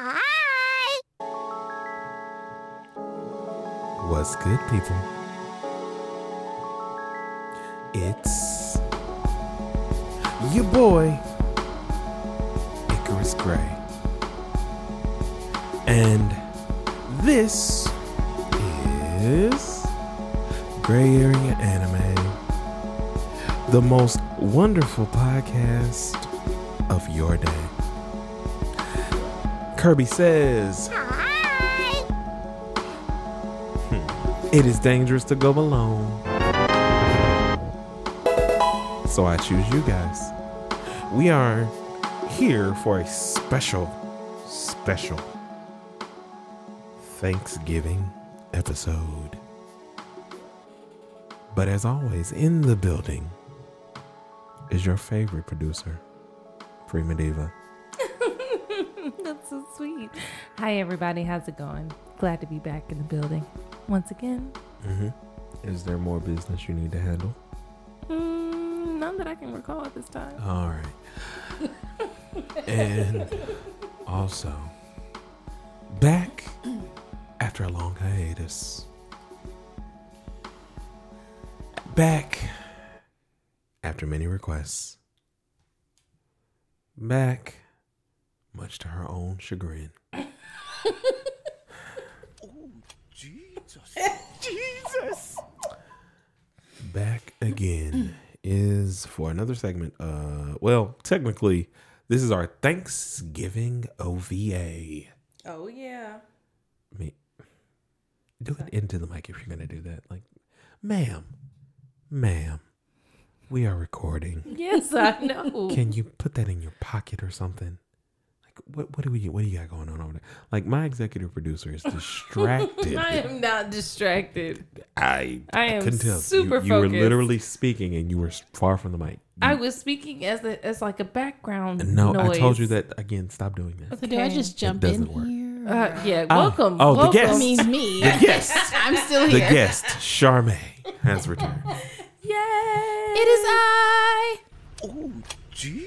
Hi. What's good, people? It's your boy, Icarus Gray. And this is Gray Area Anime, the most wonderful podcast of your day. Kirby says, Hi. It is dangerous to go alone. So I choose you guys. We are here for a special, special Thanksgiving episode. But as always, in the building is your favorite producer, Prima Diva. That's so sweet. Hi, everybody. How's it going? Glad to be back in the building once again. Mm-hmm. Is there more business you need to handle? Mm, none that I can recall at this time. All right. and also, back after a long hiatus. Back after many requests. Back, much to her own chagrin. Back again is for another segment. Uh, well, technically, this is our Thanksgiving OVA. Oh, yeah. I mean, do it into the mic if you're gonna do that. Like, ma'am, ma'am, we are recording. Yes, I know. Can you put that in your pocket or something? Like, what what do we what do you got going on over there? Like, my executive producer is distracted. I am not distracted. I I am couldn't tell. super you, you were literally speaking and you were far from the mic. I was speaking as a, as like a background No, noise. I told you that again. Stop doing this. So do I just jump in doesn't work. here? Uh, yeah, Ah, welcome. oh, the welcome. guest. Means me. The guest, I'm still here. the guest, Charmaine has returned. Yay! It is I.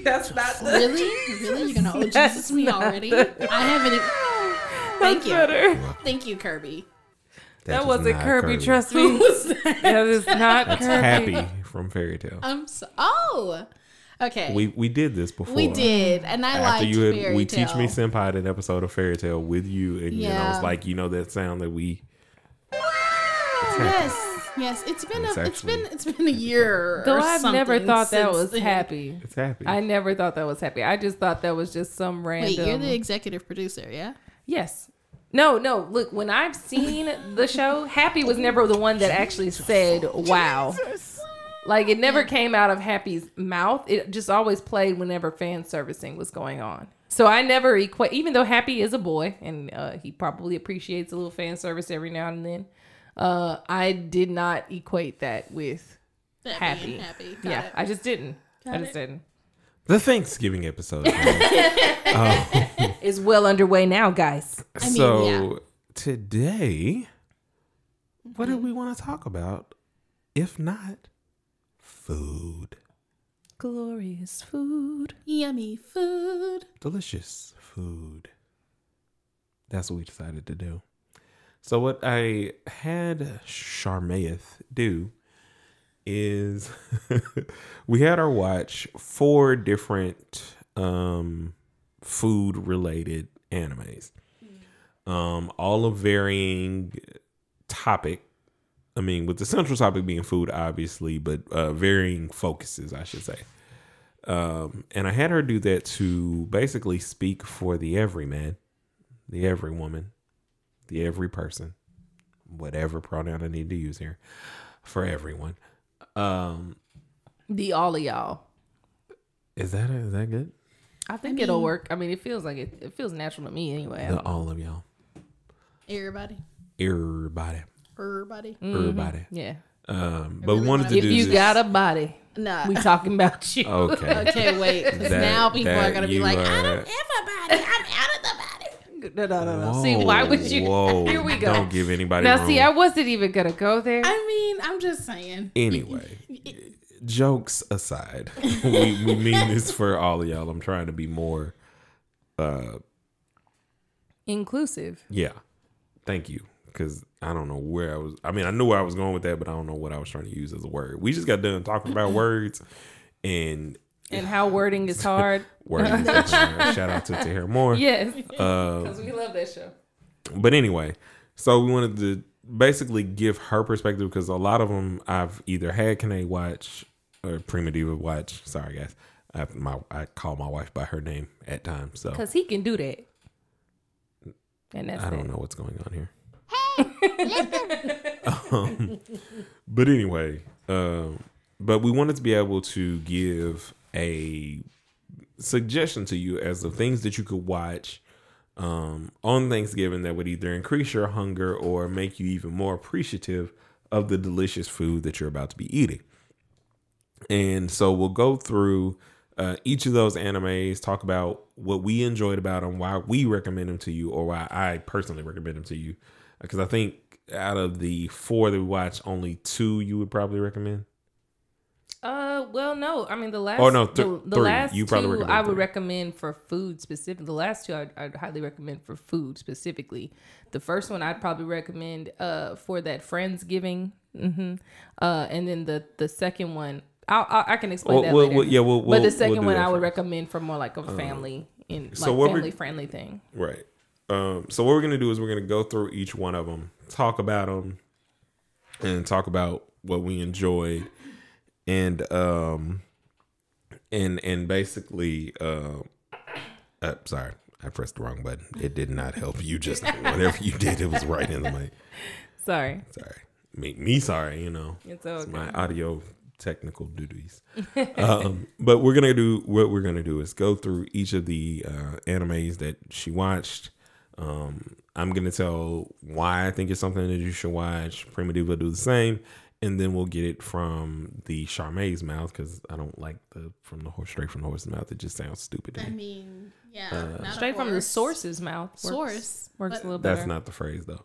That's not the. Really? Really? You're gonna oh That's Jesus me not already? the- I haven't. e- Thank That's you. better. Thank you, Kirby. That That is wasn't not Kirby, trust me. Who was that? That is not That's Kirby. Happy from Fairy Tail. I'm so. Oh. Okay. We we did this before. We did, and I After liked you had, fairy we tale. teach me senpai an episode of Fairy Tail with you, and you know Yeah. it's like you know that sound that we. Yes, yes. It's been It's a. It's actually- been. It's been a year. Though or I've never thought that was then. happy. It's happy. I never thought that was happy. I just thought that was just some Wait, random. you're the executive producer, yeah? yes. No, no. Look, when I've seen the show, Happy was never the one that actually said "Wow." Like it never came out of Happy's mouth. It just always played whenever fan servicing was going on. So I never equate, even though Happy is a boy and uh, he probably appreciates a little fan service every now and then. Uh, I did not equate that with That Happy. Happy. Yeah. it. I just didn't. I just it. didn't. the Thanksgiving episode. guys. Is well underway now, guys. I mean, so yeah. today, what Mm-hmm. do we want to talk about? If not, food. Glorious food. Yummy food. delicious food. That's what we decided to do. So what I had Charmaine do is we had her watch four different um food related animes. Um all of varying topic. I mean with the central topic being food obviously, but uh varying focuses, I should say. Um, and I had her do that to basically speak for the everyman, the every woman, the every person, whatever pronoun I need to use here, for everyone. Um, The all of y'all. is that is that good? I think it'll work. I mean, it feels like it. It feels natural to me anyway. The all of y'all, Everybody. everybody, Everybody. everybody. Yeah. Um, but we really wanted wanna to If do you this. got a body, Nah. we talking about you. okay. okay, wait. Because That- now people that are going to be you like, I don't have a body. I'm out of the body. No, no, no, no. See, why would you? Whoa! Here we go. Don't give anybody Now, room. see, I wasn't even gonna go there. I mean, I'm just saying. Anyway, jokes aside, we, we mean this for all of y'all. I'm trying to be more uh Inclusive. Yeah. Thank you. Because I don't know where I was. I mean, I knew where I was going with that, but I don't know what I was trying to use as a word. We just got done talking about words and And how wording is hard. wording. is definitely. Shout out to Tahir Moore. yes. Uh, Because we love that show. but anyway, so we wanted to basically give her perspective because a lot of them I've either had Kane watch or Prima Diva watch. Sorry, guys. I, my, I call my wife by her name at times, so Because he can do that. And that's I don't it. know what's going on here. um, but anyway, um, but we wanted to be able to give a suggestion to you as of things that you could watch um, on Thanksgiving that would either increase your hunger or make you even more appreciative of the delicious food that you're about to be eating. And so we'll go through uh, each of those animes, talk about what we enjoyed about them, why we recommend them to you, or why I personally recommend them to you. Because I think out of the four that we watched, only two you would probably recommend. Uh, well, no. I mean, the last. Oh, no, th- the, the three. last You probably two I would three. recommend for food specific. The last two I'd, I'd highly recommend for food specifically. The first one I'd probably recommend uh for that friendsgiving. Mm-hmm. Uh, and then the the second one. I'll, I'll, I can explain Well, that later. well, yeah, we'll- but the 2nd we'll one I would first. recommend for more like a family in like so family friendly thing. Right. Um, so what we're gonna do is we're gonna go through each one of them, talk about them, and talk about what we enjoyed, and um, and and basically, uh, uh, sorry, I pressed the wrong button. It did not help you. Just whatever you did, it was right in the mic. Sorry, Sorry, me me sorry. You know, it's okay. my audio technical duties. um, but we're gonna do what we're gonna do is go through each of the uh, animes that she watched. Um, I'm gonna tell why I think it's something that you should watch. Prima Diva do the same, and then we'll get it from the Charmaine's mouth because I don't like the from the horse straight from the horse's mouth. It just sounds stupid. To I mean, yeah, Uh, Straight from the source's mouth. Works, Source works but- a little better. That's not the phrase though.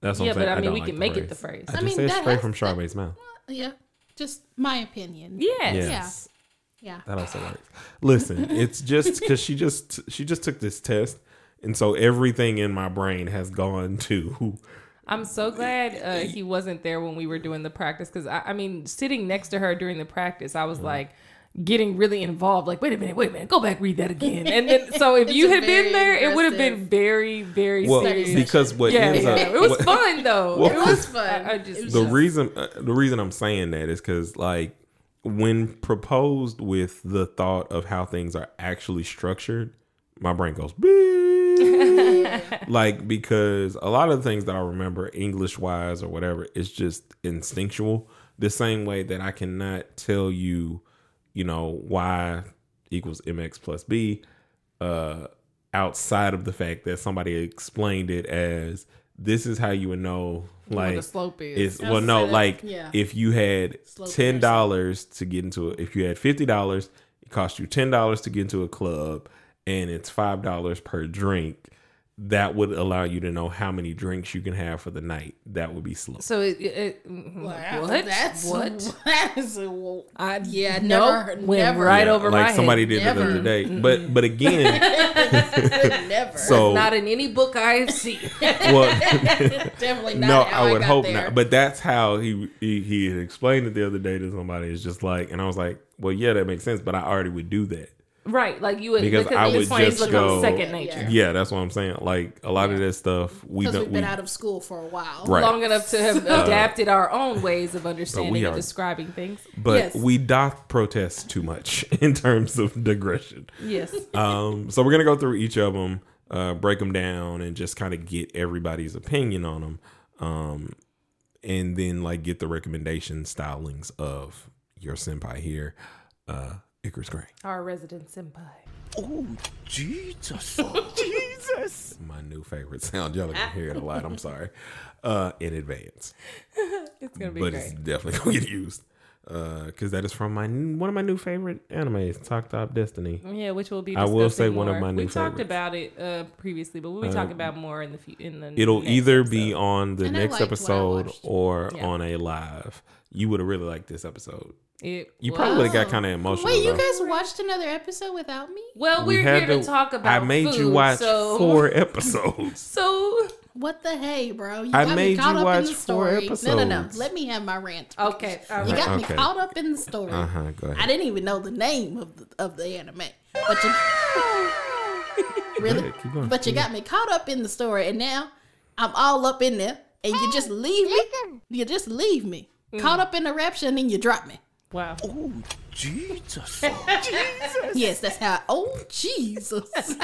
That's what yeah, I'm saying. but I mean, don't we like can the make it the phrase. I I just mean, said straight has- from that- Charmaine's mouth. Yeah, just my opinion. Yes. Yes. Yeah. That also works. Listen, it's just because she just she just took this test, and so everything in my brain has gone to. I'm so glad uh, he wasn't there when we were doing the practice because I, I mean, sitting next to her during the practice, I was Uh-huh. like getting really involved. Like, wait a minute, wait a minute, go back, read that again. And then, so if you had been very there, it would have been very, very Well, serious. Because what yeah, ends yeah, up it was what- fun though. Well, it It was was fun. I, I just It was the just- reason uh, the reason I'm saying that is because like when proposed with the thought of how things are actually structured, my brain goes beep. like because a lot of the things that I remember English wise or whatever is just instinctual. The same way that I cannot tell you, you know, y equals mx plus b, uh, outside of the fact that somebody explained it as this is how you would know what like the slope is. well no gonna say that, like yeah. if you had Slope ten dollars to get into it if you had fifty dollars it cost you ten dollars to get into a club and it's five dollars per drink that would allow you to know how many drinks you can have for the night that would be slow So it, it, it Wow, what? That's what? That is a well, I yeah, nope, never, went never. right Yeah, over like my somebody head. did it the other day but but again never. so Not in any book I have seen. well definitely not. no, how I would got hope there. not. But that's how he, he he explained it the other day to somebody. It's just like, and I was like, well, yeah, that makes sense. But I already would do that. Right, like you would Because because, I at this would point it's just go- second Yeah, nature. yeah. Yeah, that's what I'm saying. Like a lot of Yeah. that stuff, we because don't. we've We, been out of school for a while. Right. long enough to have adapted our own ways of understanding and describing things. but Yes. we doth protest too much in terms of digression. Yes. Um, so we're gonna go through each of them, uh, break them down, and just kind of get everybody's opinion on them, um, and then like get the recommendation stylings of your senpai here, uh, Icarus Gray. Our resident senpai. Oh, Jesus. Jesus. my new favorite sound. Y'all are gonna hear it a lot. I'm sorry. Uh, in advance, It's gonna be but great. it's definitely gonna get used. because that is from my one of my new favorite animes, Takt Op. Destiny. Yeah, which will be. I will say discussing one of my new We talked favorites. about it uh, previously, but we'll be talking about more in the fu- in the. It'll next either be on the And next liked what I episode or Yeah. on a live. You would have really liked this episode. It You was- probably would have got kind of emotional. Wait, you though. guys watched another episode without me? Well, We we're had here to, talk about. It. I made you watch so, four episodes. So What the hey, bro? You I got made me caught you up watch in the four story. No, no, no. Let me have my rant. okay, all You got Okay. me caught up in the story. Uh huh. Go ahead. I didn't even know the name of the, of the anime, but you really, ahead, keep going. but you got me caught up in the story, and now I'm all up in there, and you just leave me. You just leave me caught up in the rapture, and then you drop me. Wow. Oh, Jesus. Yes, that's how. Oh Jesus!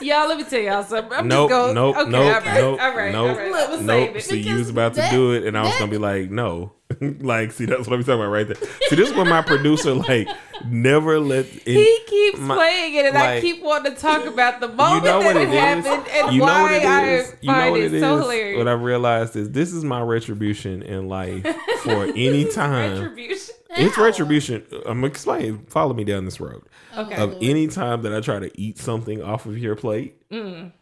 Y'all, let me tell y'all something. I'm Nope, just going. nope, okay, nope, all right, nope, all right, nope, all right. Look, I'm Nope. save it. See, you was about to that- do it, and I was that- gonna be like, no. like, see, that's what I'm talking about right there. See, this is where my producer like never let. In, He keeps my- playing it, and I keep wanting to talk about the you moment know what that it it, is. happened and You know why what it I is. You know what it, it so hilarious. What I realized is this is my retribution in life for any time. Retribution. It's retribution. I'm gonna. Follow me down this road. Okay. Of any time that I try to eat something off of your plate, Mm.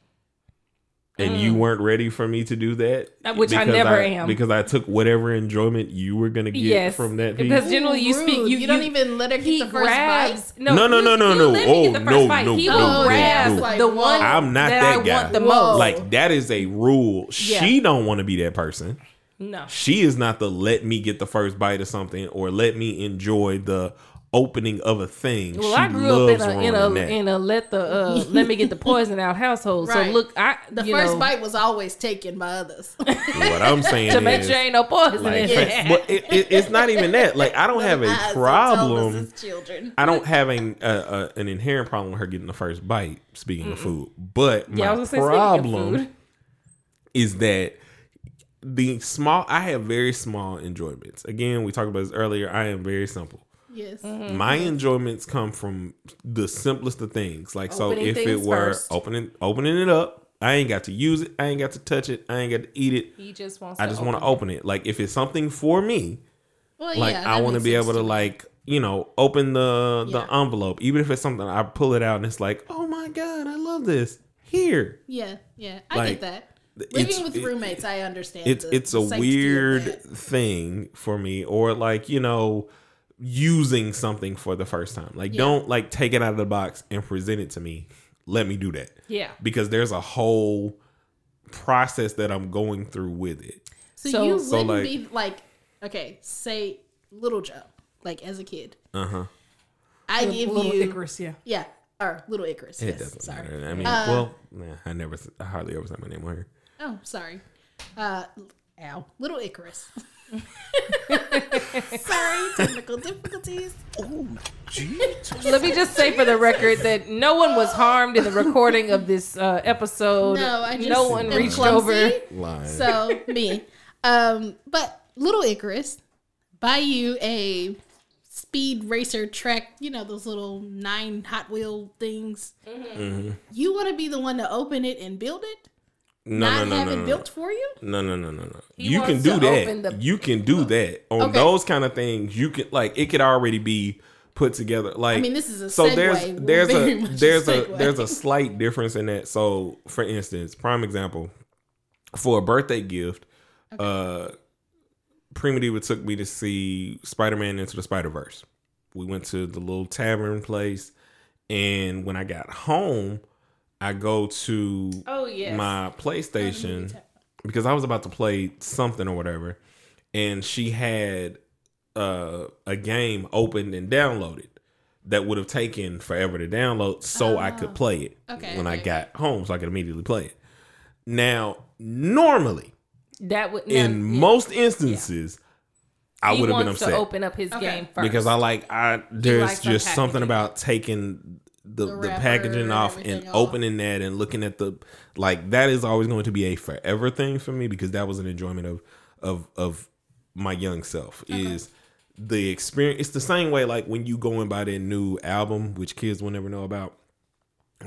And you weren't ready for me to do that, Uh, which I because never am. because I took whatever enjoyment you were gonna get Yes, from that piece. because generally you Rude. speak. You, You don't even let her get He the first grabs. bite. No, No, no, no, no, you no. let me get the Oh, no, bite. no, He no, will no, grab no. the one. I'm not that, that guy. the Whoa. most. like that is a rule. Yeah. She don't want to be that person. no. She is not the let me get the first bite of something or let me enjoy the opening of a thing. Well, she I grew up in a in a in a let the uh, let me get the poison out household. So look, I The you first know, bite was always taken by others. what I'm saying to make sure ain't no poison like, in fa- but it, it, it's not even that. Like I don't have a that told us problem. children. I don't have a, a, a, an inherent problem with her getting the first bite. Speaking of food, but Yeah, my was gonna say problem speaking of food. is that the small. I have very small enjoyments. Again, we talked about this earlier. I am very simple. Yes. Mm-hmm. My enjoyments come from the simplest of things. Like so, if it were first. opening opening it up, I ain't got to use it. I ain't got to touch it. I ain't got to eat it. He just wants. I to just want to open open it. Like if it's something for me, Well, like yeah, I want to be able to like you know open the the envelope, even if it's something I pull it out and it's like, oh my god, I love this. Here, Yeah, yeah, I Like, get that. it's- Living with it- roommates, I understand. it's the- it's the a weird thing for me or like you know using something for the first time like Yeah. don't like take it out of the box and present it to me let me do that Yeah. because there's a whole process that i'm going through with it So, So- you So, wouldn't like- be like, okay, say little Joe, like as a kid. uh-huh I give you Little you, Icarus, yeah. yeah, or little Icarus. it yes, doesn't sorry. matter i mean Uh, well nah, i never i hardly ever say my name on here Oh, sorry. Uh, ow, little Icarus. sorry, technical difficulties. Oh, Jesus. Let me just say for the record that no one was harmed in the recording of this uh, episode. No, I just no one am reached clumsy. over. line So me, um, but little Icarus, buy you a speed racer track. You know those little nine Hot Wheel things. Mm-hmm. You want to be the one to open it and build it, no not no no have no it no, built for you. no no no no no. He you can do that. the- you can do that. On Okay. those kind of things you can like it could already be put together. Like I mean, this is a so segue. there's there's a there's a segue. there's a slight difference in that. So for instance prime example for a birthday gift uh Prima Diva took me to see spider-man into the spider-verse. We went to the little tavern place and when i got home i go to Oh yes. my PlayStation because I was about to play something or whatever, and she had uh, a game opened and downloaded that would have taken forever to download, so I could play it Okay, when I got home, so I could immediately play it. Now, normally, that would in most instances, I would have been upset to open up his Okay. game first. because I like I there's just something about taking the, The the, packaging off and opening that and looking at the like that is always going to be a forever thing for me because that was an enjoyment of of of my young self is the experience it's the same way like when you go and buy that new album which kids will never know about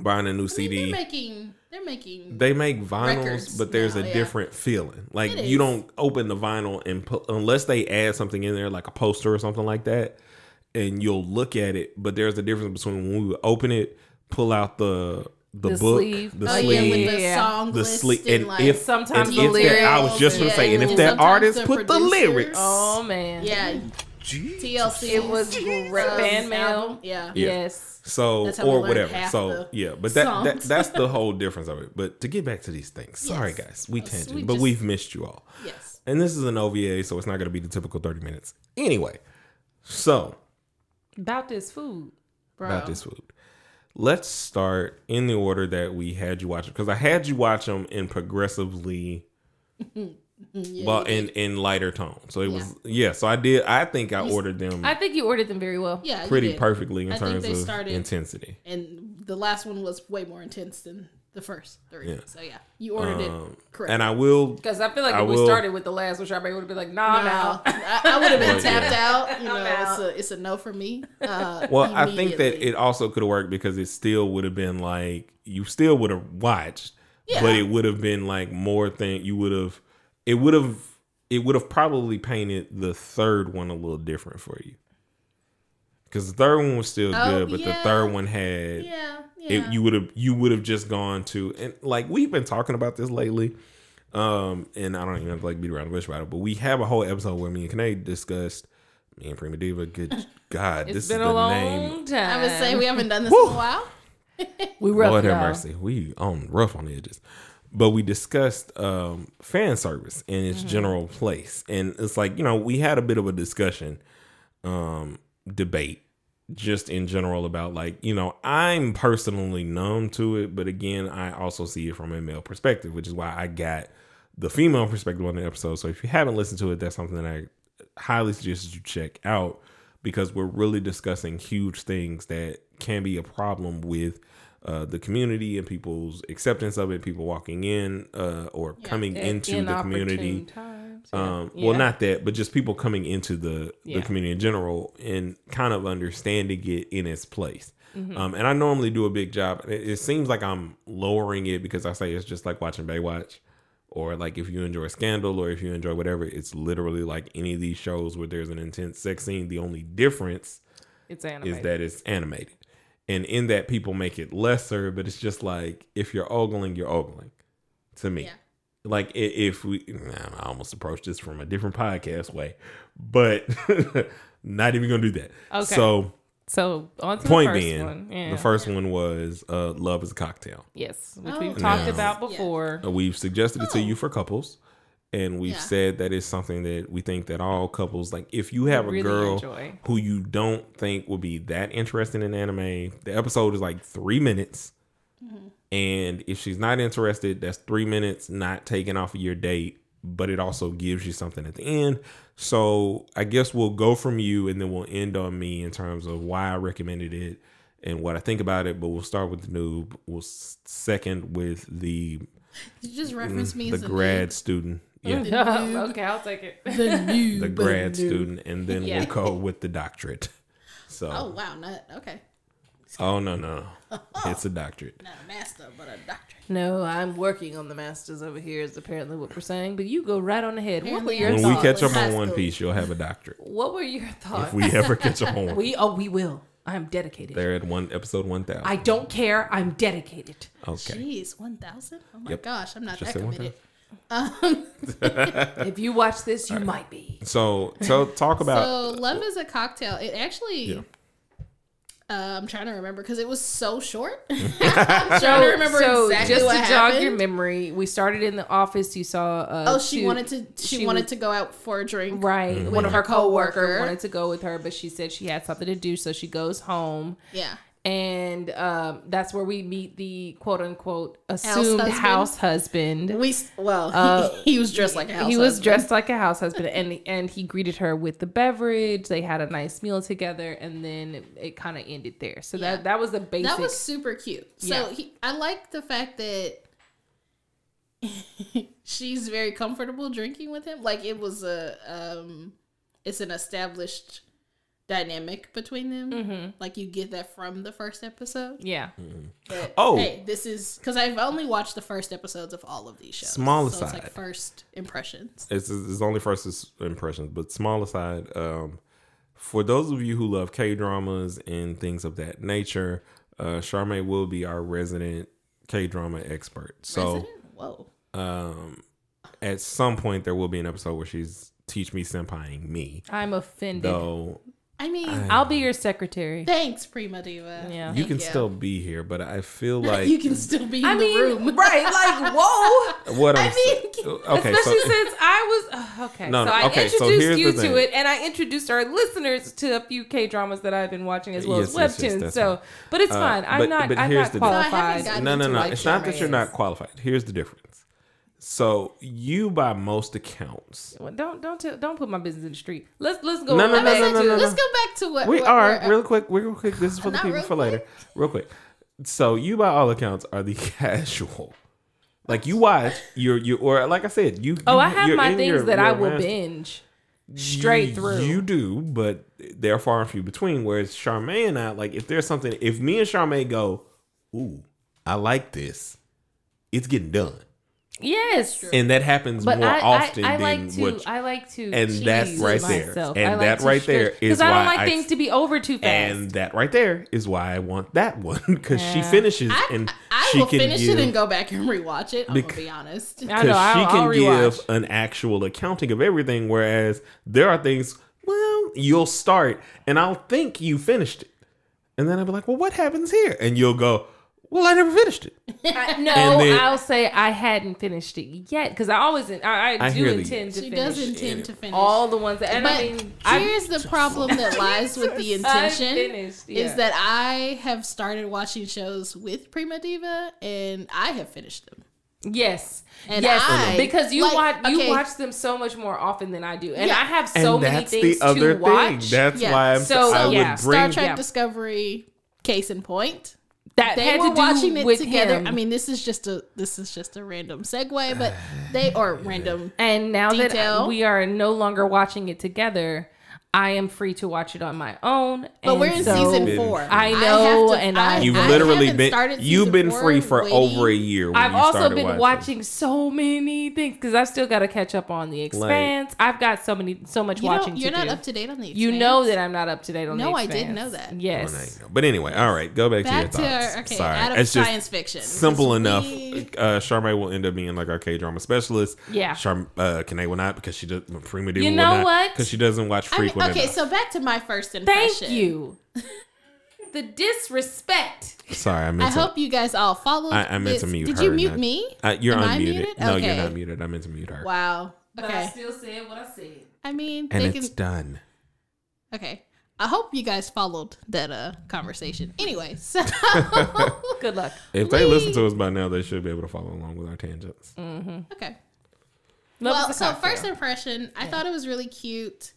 buying a new I mean, CD. they're making they're making they make vinyls, but there's now, a yeah. different feeling. Like you don't open the vinyl and put unless they add something in there, like a poster or something like that, and you'll look at it. But there's a difference between when we would open it, pull out the the, The book, sleeve. the oh sleeve, yeah with the Yeah. song the list sleeve, and, and like if Sometimes and the if that, I was just gonna and- say, and if that artist the put the lyrics, Oh man. yeah Jesus. TLC It was great. Fan mail. yeah Yeah. Yes. so That's how we or whatever. So the yeah, but that, that that's the whole difference of it. But to get back to these things, sorry Yes. guys, we Yes, tangent, we but just- we've missed you all. yes And this is an OVA, so it's not going to be the typical 30 minutes. Anyway, so About this food. bro about this food. Let's start in the order that we had you watch it because I had you watch them in progressively, Yeah, well, in in lighter tone. So it was yeah. So I did. I think I ordered them I think you ordered them very well. yeah pretty perfectly in I think terms they of started- intensity. and the last one was way more intense than the first three Yeah. so yeah you ordered Um, it correct And I will. Because I feel like I if we started with the last one, Sharpay would have been like, nah, I'm No, out. I, I would have been tapped yeah. out. You know, I'm it's a it's a no for me. Uh, Well, I think that it also could have worked because it still would have been like you still would have watched, Yeah. but it would have been like more thing. You would have, it would have, it would have probably painted the third one a little different for you. Because the third one was still Oh, good, but the third one had yeah, yeah. it, you would have you would have just gone to and like we've been talking about this lately um and i don't even have to like beat around the bush about it but we have a whole episode where me and Kane discussed me and prima diva good god It's this been is a the long name time. I would say we haven't done this in a while. we rough lord have mercy we on rough on the edges but we discussed um fan service in Mm-hmm. its general place and it's like you know we had a bit of a discussion um debate just in general about like you know i'm personally numb to it but again i also see it from a male perspective which is why i got the female perspective on the episode. So if you haven't listened to it that's something that i highly suggest you check out because we're really discussing huge things that can be a problem with uh, the community and people's acceptance of it people walking in uh, or coming At into the community Times. yeah. um, well, not that, but just people coming into the Yeah. the community in general and kind of understanding it in its place. Mm-hmm. Um, and I normally do a big job. It, it seems like I'm lowering it because I say it's just like watching Baywatch, or like if you enjoy Scandal, or if you enjoy whatever. It's literally like any of these shows where there's an intense sex scene. The only difference It's animated. is that it's animated, and in that people make it lesser. But it's just like if you're ogling, you're ogling. To me, Yeah. Like if we, nah, I almost approached this from a different podcast way, but not even gonna do that. Okay. So so on to point the first being, one. Yeah. the first one was uh, "Love is a Cocktail." yes, which Oh, we've talked Now- about before. Uh, We've suggested it to Oh. you for couples, and we've Yeah. said that it's something that we think that all couples like. If you have a girl enjoy. who you don't think would be that interested in anime, the episode is like three minutes. And if she's not interested, that's three minutes not taken off of your date, but it also gives you something at the end. So I guess we'll go from you and then we'll end on me in terms of why I recommended it and what I think about it. But we'll start with the noob. We'll second with the you just reference me the as grad noob? student. Yeah, noob. okay, I'll take it. The noob. the grad student, and then Yeah. we'll go with the doctorate. So, Oh wow, not okay. Oh no, no, no, it's a doctorate. Not a master, but a doctorate. No, I'm working on the masters over here. Is apparently what we're saying. But you go right on ahead. What were your I'm When we catch up on One. Piece, you'll have a doctorate. What were your thoughts? If we ever catch up on one, We oh we will. I'm dedicated. they're at one episode one thousand. I don't care. I'm dedicated. Okay, Jeez, one thousand. Oh my Yep. gosh, I'm not Just that say one committed. If you watch this, you might be. so so talk about So, love is a cocktail. It actually. Yeah. Uh, I'm trying to remember because it was so short. I'm trying to remember so exactly just what to jog your memory, we started in the office. You saw. Uh, oh, she two- wanted to. She, she wanted was- to go out for a drink. Right. Mm-hmm. One of her her coworkers coworker. wanted to go with her, but she said she had something to do, so she goes home. Yeah. And um, that's where we meet the quote unquote assumed husband? house husband. We well, he, Uh, he was dressed like a house. he was husband. dressed like a house husband, and and he greeted her with the beverage. They had a nice meal together, and then it, it kind of ended there. So Yeah. that that was the basic. That was super cute. So Yeah. he, I like the fact that she's very comfortable drinking with him. Like it was a, um, it's an established dynamic between them. Like you get that from the first episode. Yeah. But, Oh. hey, this is because I've only watched the first episodes of all of these shows. Small so it's aside. like first impressions. it's, it's only first impressions, but small aside, um, for those of you who love K dramas and things of that nature, uh, Charmaine will be our resident K drama expert. So, Resident? Whoa. um, at some point, there will be an episode where she's teach me senpaiing me. I'm offended. Though I mean, I'll be your secretary. thanks, Prima Diva. Yeah. you Thank can still be here, but I feel like you can still be in I the mean, room. right? Like, whoa. what I'm I mean, okay. Especially so since I was uh, okay. No, so no, I okay, introduced here's you to thing. it, and I introduced our listeners to a few K dramas that I've been watching as well Yes, as yes, yes, webtoons. that's so, fine. but it's Uh, fine. I'm but- not. but I'm here's not the deal. So I haven't qualified. no, no, no. It's not that you're not qualified. Here's the difference. So you, by most accounts, Well, don't don't tell, don't put my business in the street. Let's let's go. No, no, back no, no, to- no, no, Let's go back to what we what are we're- uh, real quick, real quick. This is for the people for later. Real quick. So you, by all accounts, are the casual. Like you watch, you're you or like I said, you. Oh, you- I have my things your- that your I will master- binge straight You- through. You do, but they're far and few between. Whereas Charmaine and I, like, if there's something, if me and Charmaine go, "Ooh, I like this," it's getting done, yes, and that happens but more I, often I, I than like to what. I like to And that's cheese right there. myself. And I like that right there stretch- is I don't like I- things to be over too fast. and that right there is why I want that one because she finishes I, and I she will can finish give, it and go back and rewatch it. I'm Bec- gonna be honest. I because know. I'll, she can I'll rewatch. give an actual accounting of everything. Whereas there are things, well, you'll start and I'll think you finished it, and then I'll be like, well, what happens here? And you'll go, well, I never finished it. I, no, then- I'll say I hadn't finished it yet because I always I, I, I do hear the- intend to She finish does intend to finish. all the ones that. And but I mean, I, here's the problem that lies with the intention. finished, yeah. Is that I have started watching shows with Prima Diva and I have finished them. yes, And yes, I- because you like, watch you okay. watch them so much more often than I do, and Yeah. I have And so many that's things the other to watch. thing. That's Yeah. why I'm So, I yeah. would Star. Trek yeah. Discovery, case in point. That They had were to do watching it with together. him. I mean, this is just a this is just a random segue, but they are random. And now that we are no longer watching it together, I am free to watch it on my own. But and we're in so- season four. I have know, to- and I- You've I literally haven't been started you've been free for waiting. over a year. When I've you also been watching so many things because I've still got to catch up on the Expanse. I've got so many, so much You watching you're to not do. up to date on the. you know that I'm not up to date on No, the I didn't know that. Yes. Oh, now you know. But anyway, all right, go back, Back to to your our thoughts. okay, Sorry, out of it's just science fiction. simple Because enough. we- Uh, Charmaine will end up being like our K drama specialist. Yeah. Charm, uh, Kanae will not because she does. Prima Diva You will know not what? Because she doesn't watch I mean, okay, enough. so back to my first impression. Thank you. the disrespect. Sorry, I I meant to. hope you guys all followed. I, I meant to this. mute Did her. you mute not- me? Uh, you're Am I unmuted. muted? No, you're not muted. I meant to mute her. Wow. But Okay. I still said what I said. I mean, And they it's can. done. Okay. I hope you guys followed that uh conversation. Anyway, so Good luck. If they We- listen to us by now, they should be able to follow along with our tangents. okay. Love well, so cocktail. first impression, I thought it was really cute.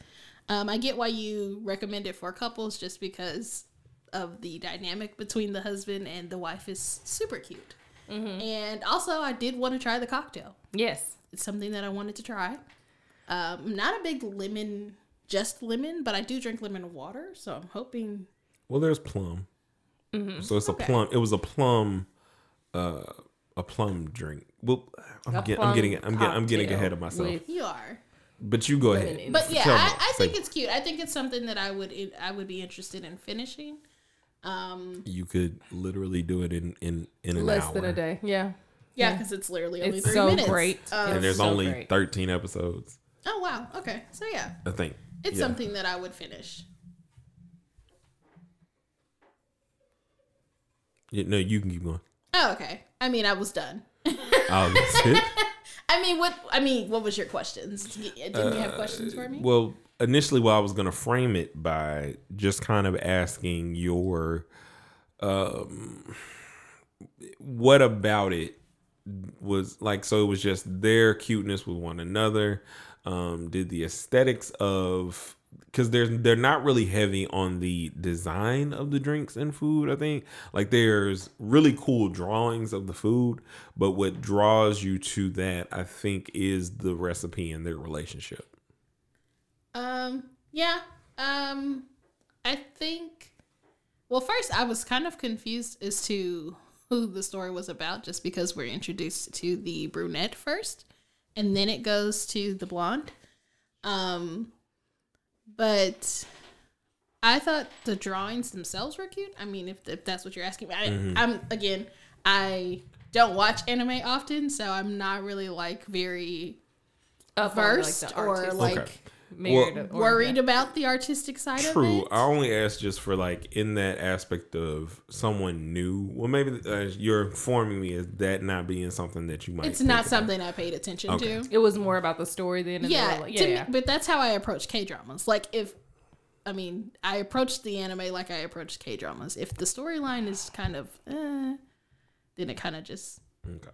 Um, I get why you recommend it for couples, just because of the dynamic between the husband and the wife is super cute. Mm-hmm. And also, I did want to try the cocktail. yes. It's something that I wanted to try. Um, not a big lemon, just lemon, but I do drink lemon water, so I'm hoping. Well, there's plum. Mm-hmm. So it's Okay. a plum. It was a plum, uh, a plum drink. Well, I'm, A get, I'm getting, I'm getting, I'm getting ahead of myself. with- You are. But you go ahead. But yeah, I, I think it's cute. I think it's something that I would I would be interested in finishing. Um, you could literally do it in in in an Less hour. than a day. Yeah. yeah, because it's literally only It's three so minutes. great. of- And there's so only great. 13 episodes. oh wow, okay, so yeah, I think it's Yeah. something that I would finish. Yeah, no, you can keep going. Oh, okay. I mean, I was done. Oh, that's it. I mean, what? I mean, what was your questions? Didn't you have questions for me? Uh, Well, initially, well, I was going to frame it by just kind of asking your, um, what about it was like? So it was just their cuteness with one another. Um, did the aesthetics of because they're they're not really heavy on the design of the drinks and food. I think like there's really cool drawings of the food, but what draws you to that, I think, is the recipe and their relationship. Um, yeah. Um, I think. Well, first I was kind of confused as to who the story was about, just because we're introduced to the brunette first, and then it goes to the blonde. Um, but I thought the drawings themselves were cute. I mean, if, if that's what you're asking, I, mm-hmm. I'm again, I don't watch anime often, so I'm not really like very Up on, like, or like Okay. Merit or- worried about the artistic side of True. I only asked just for like in that aspect of someone new. Well, maybe uh, you're informing me as that not being something that you might. It's think not about. something I paid attention Okay. to. It was more about the story then. and Yeah, like, to yeah, me, but that's how I approach K dramas. Like if, I mean, I approach the anime like I approach K dramas. If the storyline is kind of, eh, then it kind of just Okay.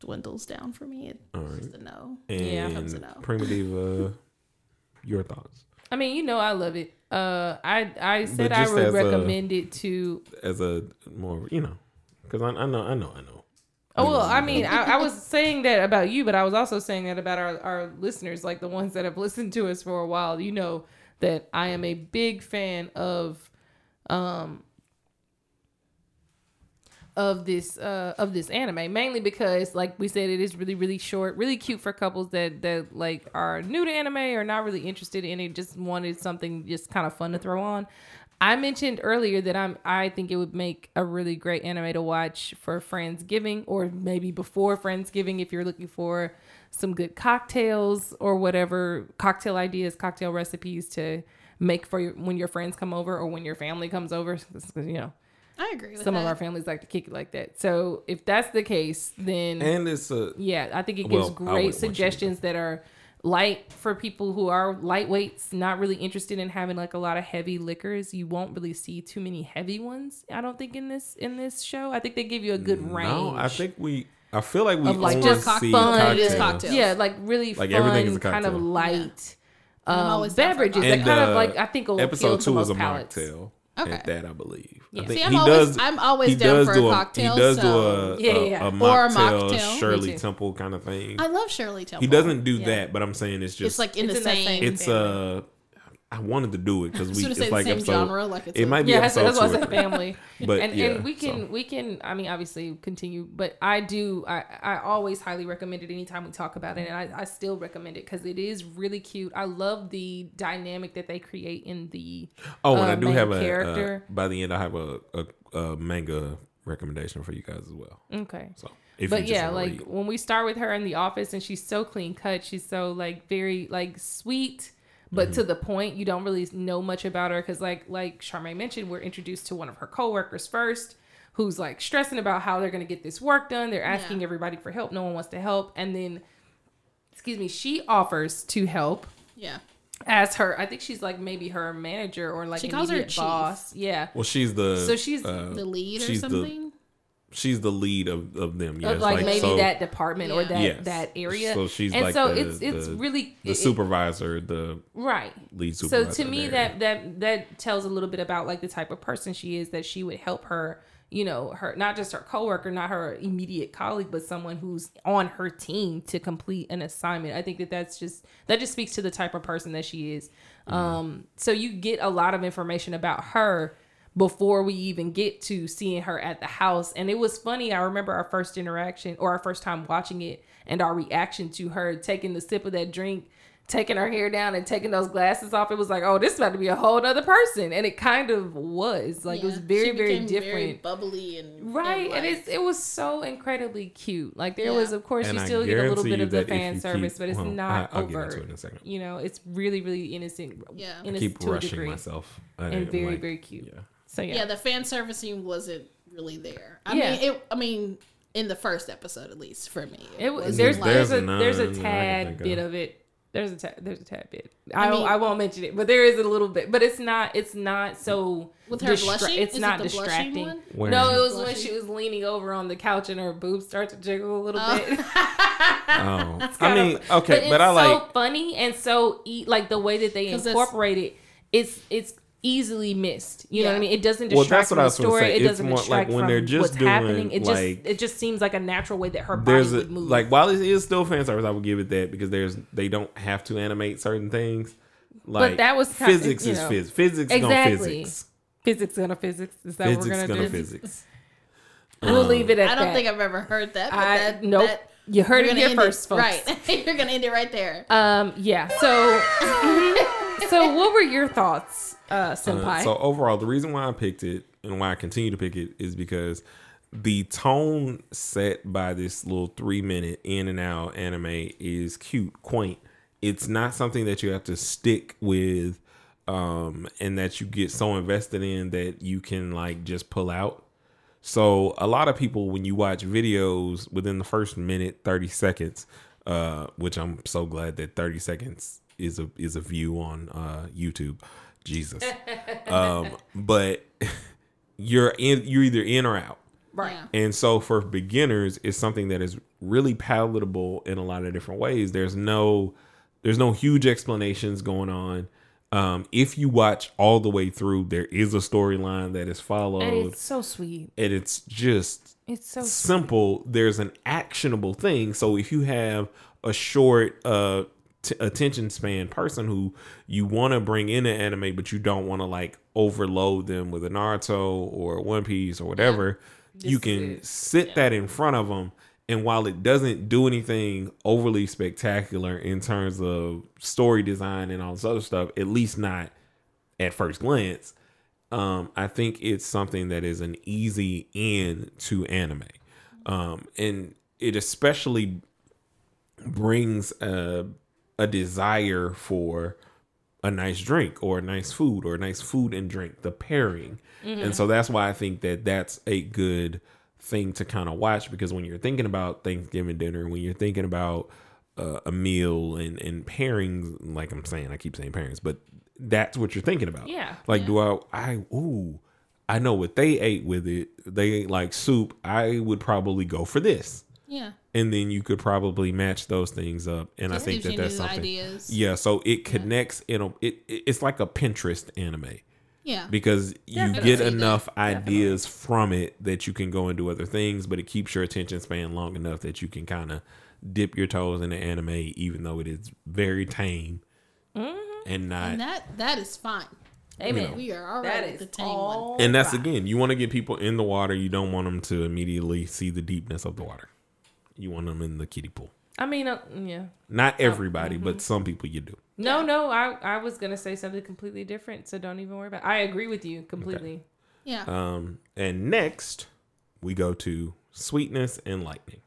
dwindles down for me. It's All right. just a no. Yeah, And comes a no. Prima Diva. Uh, your thoughts I mean, you know, I love it. Uh, I I said I would as a- recommend it to. as a more you know because I, I know I know I know. Oh well, I mean, I, I was saying that about you, but I was also saying that about our our listeners, like the ones that have listened to us for a while. You know that I am a big fan of, um, of this uh of this anime mainly because like we said it is really really short really cute for couples that that like are new to anime or not really interested in it just wanted something just kind of fun to throw on i mentioned earlier that i'm i think it would make a really great anime to watch for friendsgiving or maybe before friendsgiving if you're looking for some good cocktails or whatever cocktail ideas cocktail recipes to make for your, when your friends come over or when your family comes over. you know I agree with some that. of our families like to kick it like that. So if that's the case, then And it's a yeah, I think it gives I great wouldn't want you to suggestions that are light for people who are lightweights, not really interested in having like a lot of heavy liquors. You won't really see too many heavy ones. I don't think in this in this show. I think they give you a good range. no. I think we. I feel like we Of, like, only just cock- see fun, cocktails. it is cocktails. yeah, like really Like, fun, everything is a kind of light. I'm Um, always down beverages that And, kind of uh, like I think will appeal Episode to two most was a palates. mocktail. Okay. At that, I believe. Yeah. I think See, I'm he always- does. I'm always he down does for a do cocktail, He does so- do a, Yeah, a, yeah. a Or a mocktail, mocktail. Shirley Temple kind of thing. I love Shirley Temple. He doesn't do Yeah. that, but I'm saying it's just It's like in It's the in that same. same- it's uh I wanted to do it because we it's like same episode. genre, like it's it a- might be Yeah, episode that's why I two or said family. But and yeah, and we can so. we can I mean obviously continue, but I do I I always highly recommend it anytime we talk about it, and I, I still recommend it because it is really cute. I love the dynamic that they create in the Oh, and uh, I do have a character. uh, by the end. I have a, a, a manga recommendation for you guys as well. okay. So if but yeah, like read. when we start with her in the office and she's so clean cut, she's so like very like sweet, but Mm-hmm. to the point. You don't really know much about her because like like Charmaine mentioned, we're introduced to one of her coworkers first, who's like stressing about how they're gonna get this work done. They're asking Yeah. everybody for help. No one wants to help, and then excuse me, she offers to help yeah. as her. I think she's like maybe her manager or like She calls her immediate chief. boss. Yeah. well, she's the So she's uh, The lead or she's the- something. She's the lead of, of them. Yes, of like, maybe so- that department or that yes. that area. So she's and like so the, it's it's the- really the it- supervisor, the right. lead So to me, that that that tells a little bit about like the type of person she is. That she would help her, you know, her not just her coworker, not her immediate colleague, but someone who's on her team to complete an assignment. I think that that's just that just speaks to the type of person that she is. Mm-hmm. Um, so you get a lot of information about her before we even get to seeing her at the house. And it was funny. I remember our first interaction or our first time watching it and our reaction to her taking the sip of that drink, taking her hair down and taking those glasses off. It was like, oh, this is about to be a whole other person. And it kind of was. Like it was very, She very different. very bubbly and Right, and like- it's it was so incredibly cute. Like there Yeah. was, of course, And you still get a little bit of the fan service, keep- but it's well, not I- I'll get into it in a second. You know, it's really, really innocent. Yeah. I keep rushing degree, myself uh, and I'm very, like, very cute. Yeah. So yeah, yeah, the fan servicing wasn't really there. I Yeah. mean, it. I mean, in the first episode, at least for me, It, wasn't there's like- there's a There's there's a none that I can tad think bit of. of it. There's a tad, there's a tad bit. I, mean- I won't mention it, but there is a little bit. But it's not it's not so with her distra- blushing. It's Is it not the blushing distracting. one? No, it was when she was leaning over on the couch and her boobs start to jiggle a little Oh. bit. Oh, I mean, of- okay, but, it's I like. so funny and so e- like the way that they it's- incorporate it. It's it's easily missed. You know what I mean? It doesn't Well, distract that's what from I the was gonna story. say. It It's doesn't more like distract when from they're just what's happening. doing, It just like- it just seems like a natural way that her body there's a would move. like while it is still fan service, I would give it that because there's they don't have to animate certain things. Like that was kind- physics you is know. physics. Physics Exactly. gonna physics. Physics gonna physics. Is that what we're gonna gonna do? physics. We'll leave it at I don't that. think I've ever heard that. But I that, nope. that- you heard it here end first, folks. Right. You're gonna end it right there. Um. Yeah. So. so what were your thoughts, uh, Uh, so overall, the reason why I picked it and why I continue to pick it is because the tone set by this little three minute in and out anime is cute, quaint. It's not something that you have to stick with, um, and that you get so invested in that you can like just pull out. So a lot of people, when you watch videos within the first minute, thirty seconds, uh, which I'm so glad that thirty seconds is a is a view on uh, YouTube. Jesus, um, but you're in you're either in or out. right. Yeah. And so for beginners, it's something that is really palatable in a lot of different ways. There's no there's no huge explanations going on. Um, if you watch all the way through, there is a storyline that is followed, And and it's so sweet. And it's just It's so sweet. simple. There's an actionable thing. So if you have a short uh t- attention span person who you want to bring in an anime, but you don't want to like overload them with a Naruto or One Piece or whatever, you This is can it. sit that in front of them. And while it doesn't do anything overly spectacular in terms of story design and all this other stuff, at least not at first glance, um, I think it's something that is an easy in to anime. Um, and it especially brings a, a desire for a nice drink or a nice food or a nice food and drink, the pairing. And so that's why I think that that's a good thing to kind of watch because when you're thinking about Thanksgiving dinner, when you're thinking about uh, a meal and, and pairings, like I'm saying, I keep saying pairings, but that's what you're thinking about. Yeah. Like, do I, I, ooh, I know what they ate with it. They ate like soup. I would probably go for this Yeah. and then you could probably match those things up and i think that that's something ideas. yeah so it connects in a it, it- it's like a pinterest anime Yeah. because you Definitely. get enough ideas from it that you can go and do other things but it keeps your attention span long enough that you can kind of dip your toes in the anime even though it is very tame mm-hmm. and not and that that is fine. Amen. We are all That right with is the tame one. all and that's right. again you want to get people in the water you don't want them to immediately see the deepness of the water you want them in the kiddie pool I mean, uh, yeah. not everybody but some people you do No, no. I I was gonna say something completely different, so don't even worry about. It. I agree with you completely. Yeah. Um, and next we go to sweetness and lightning.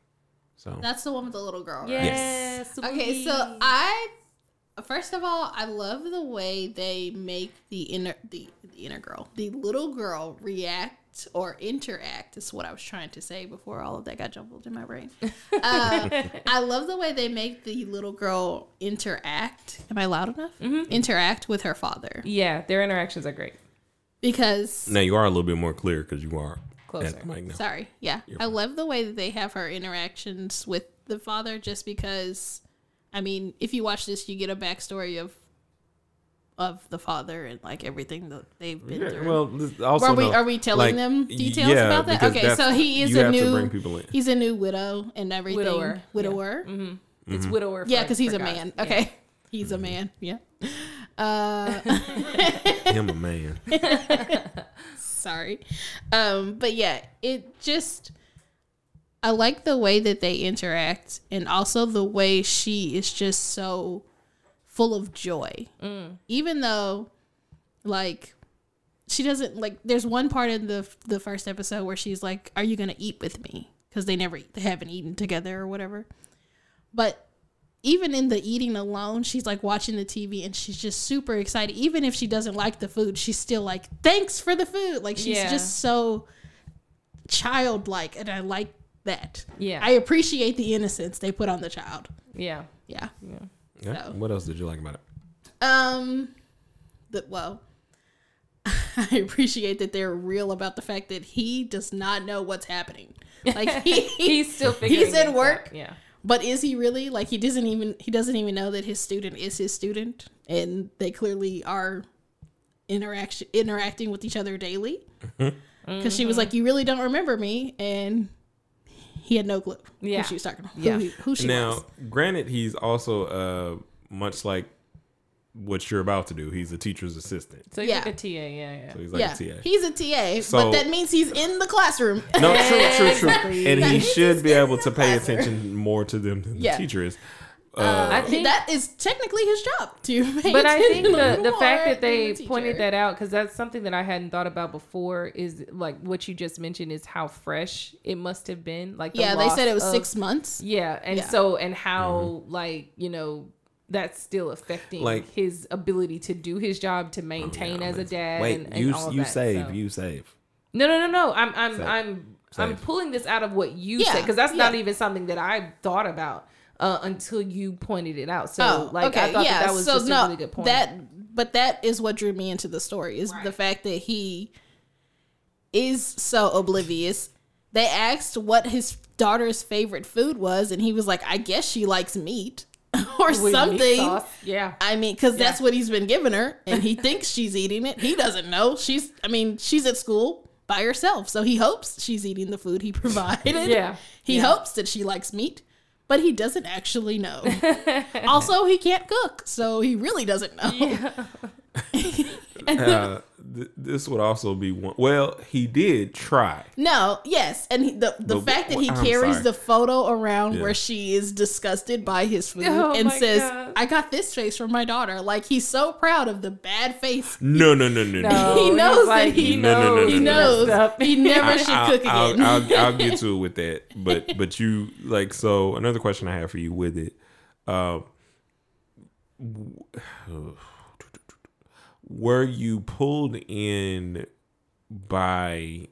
So That's the one with the little girl, right? Yes. Okay, so I first of all, I love the way they make the inner the, the inner girl, the little girl react or interact is what I was trying to say before all of that got jumbled in my brain. Uh, I love the way they make the little girl interact. Am I loud enough? Interact with her father yeah, their interactions are great. because now you are a little bit more clear because you are Closer. at the mic now. Sorry. Yeah. I love the way that they have her interactions with the father just because I mean, if you watch this you get a backstory of of the father and like everything that they've been Yeah, through. well, also are we know- are we telling like, them details yeah, about that? Okay, so he is you a have new to bring people in. he's a new widow and everything. Widower. Widower. Mm-hmm. It's widower. Yeah, because he's for a guys. man. Yeah. Okay. He's a man. Yeah. Uh Him a man. sorry um but yeah it just i like the way that they interact and also the way she is just so full of joy mm. even though like she doesn't like there's one part in the the first episode where she's like are you gonna eat with me because they never they haven't eaten together or whatever but even in the eating alone, she's like watching the TV and she's just super excited. Even if she doesn't like the food, she's still like, thanks for the food. Like she's Yeah. just so childlike. And I like that. Yeah. I appreciate the innocence they put on the child. Yeah. Yeah. Yeah. So- What else did you like about it? Um, the, well, I appreciate that they're real about the fact that he does not know what's happening. Like he, He's still figuring. He's in work. out. Yeah. But is he really like he doesn't even he doesn't even know that his student is his student and they clearly are interaction interacting with each other daily? Because she was like, "You really don't remember me," and he had no clue Yeah. who she was talking, who, Yeah. he- who she now, was. granted, he's also uh much like what you're about to do. He's a teacher's assistant. So he's Yeah. like a TA, yeah, yeah. So he's like yeah, a TA. he's a TA, So- but that means he's in the classroom. No, true, true, true. Exactly. And That he should be able to pay classroom. attention more to them than Yeah. the teacher is. Uh, I uh, think that is technically his job to. Pay but I think the, the fact that they pointed that out because that's something that I hadn't thought about before is like what you just mentioned is how fresh it must have been. Like the Yeah, they said it was of- six months. Yeah, and Yeah. so and how mm-hmm. like you know that's still affecting Like- his ability to do his job to maintain as a dad. Wait, and, and you all you that, save, so. you save. No, no, no, no. I'm I'm Save. I'm I'm pulling this out of what you Yeah, said because that's not even something that I thought about uh, until you pointed it out. So Oh, like I thought that, that was just a really good point. That, but that is what drew me into the story is the fact that he is so oblivious. They asked what his daughter's favorite food was, and he was like, "I guess she likes meat or With something." sauce. Yeah. I mean, because that's what he's been giving her, and he thinks she's eating it. He doesn't know. She's, I mean, she's at school by herself, so he hopes she's eating the food he provided. Yeah. He Yeah. hopes that she likes meat, but he doesn't actually know. also, he can't cook, so he really doesn't know. Uh, th- this would also be one. Well, he did try. No, yes, and he, the the But- fact that he I'm carries sorry. the photo around Yeah. where she is disgusted by his food Oh and says, God. "I got this face from my daughter." Like he's so proud of the bad face No, no, no, no, no. No, He he's knows that like, he- he No, no, no, knows no, he knows he never I- should I'll, cook I'll, again. I'll, I'll get to it with that, but but you like so. Another question I have for you with it, um, w- were you pulled in by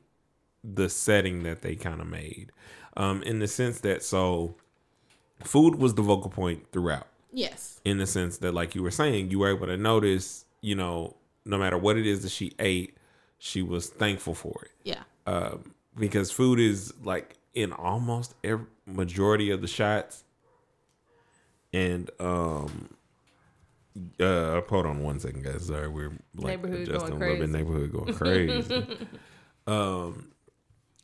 the setting that they kind of made, um, in the sense that so food was the vocal point throughout. Yes, in the sense that like you were saying you were able to notice you know no matter what it is that she ate she was thankful for it. Yeah, um, because food is like in almost every majority of the shots and um uh hold on one second guys. Sorry we're like Neighborhood adjusting going a little bit. neighborhood going crazy. Um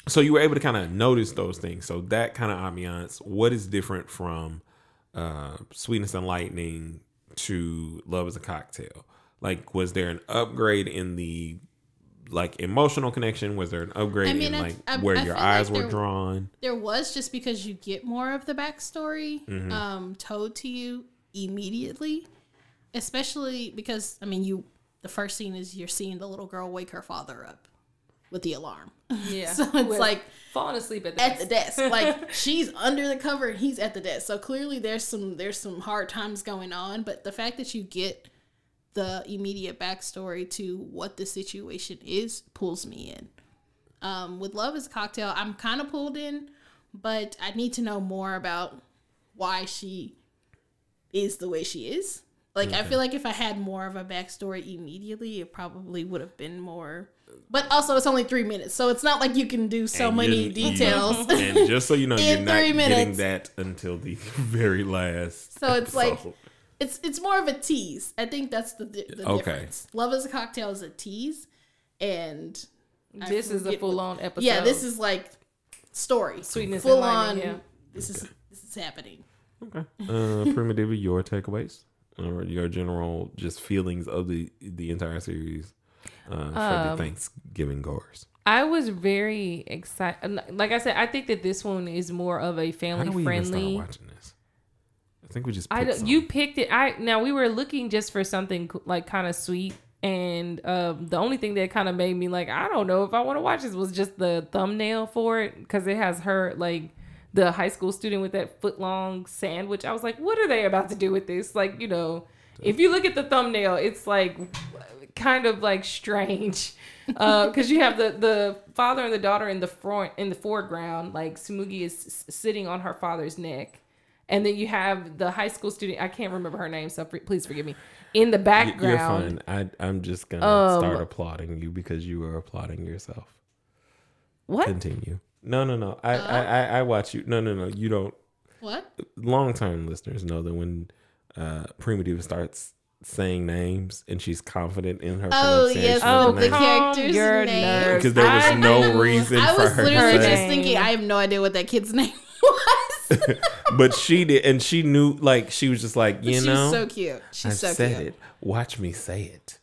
so you were able to kind of notice those things. So that kind of ambiance what is different from uh sweetness and lightning to love is a cocktail? Like was there an upgrade in the like emotional connection? Was there an upgrade I mean, in I- like I- where I your feel like eyes were there- drawn? there was just because you get more of the backstory Mm-hmm. um, told to you immediately, especially because I mean, you the first scene is you're seeing the little girl wake her father up with the alarm. Yeah. So it's With like falling asleep at the at the desk. desk. Like she's under the cover and he's at the desk. So clearly there's some there's some hard times going on. But the fact that you get the immediate backstory to what the situation is pulls me in. Um, with Love is a Cocktail, I'm kind of pulled in, but I need to know more about why she is the way she is. Like I feel like if I had more of a backstory immediately, it probably would have been more. But also, it's only three minutes, so it's not like you can do so And many you- details. and just so you know In you're not three getting that until the very last So it's like it's it's more of a tease. I think that's the, the Okay. difference. Love is a cocktail is a tease, and I This is a full on episode. Yeah, this is like story. Sweetness full on. yeah. This is this is happening. Okay. Uh, Primitive, your takeaways or your general just feelings of the the entire series uh, for Um, the Thanksgiving goers. I was very excited. Like I said, I think that this one is more of a family do we even friendly. watching this? I think we just I you picked it. I now we were looking just for something like kind of sweet, and um, the only thing that kind of made me like I don't know if I want to watch this was just the thumbnail for it because it has her like the high school student with that foot long sandwich. I was like, what are they about to do with this? Like you know, if you look at the thumbnail, it's like kind of like strange because you have the the father and the daughter in the front in the foreground like Tsumugi is s- sitting on her father's neck and then you have the high school student I can't remember her name so please forgive me in the background You're fine. I, I'm just gonna Um, start applauding you because you are applauding yourself. what Continue. No, no, no. I, I, I, I watch you. No, no, no. You don't. What? Long term listeners know that when uh, Primitive starts saying names and she's confident in her Oh, pronunciation yes, of oh the the character's your name. because there was I no knew- reason I was literally to just say. thinking. I have no idea what that kid's name was. but she did, and she knew. Like she was just like, you She's know, so cute. She's I so said cute. it. Watch me say it.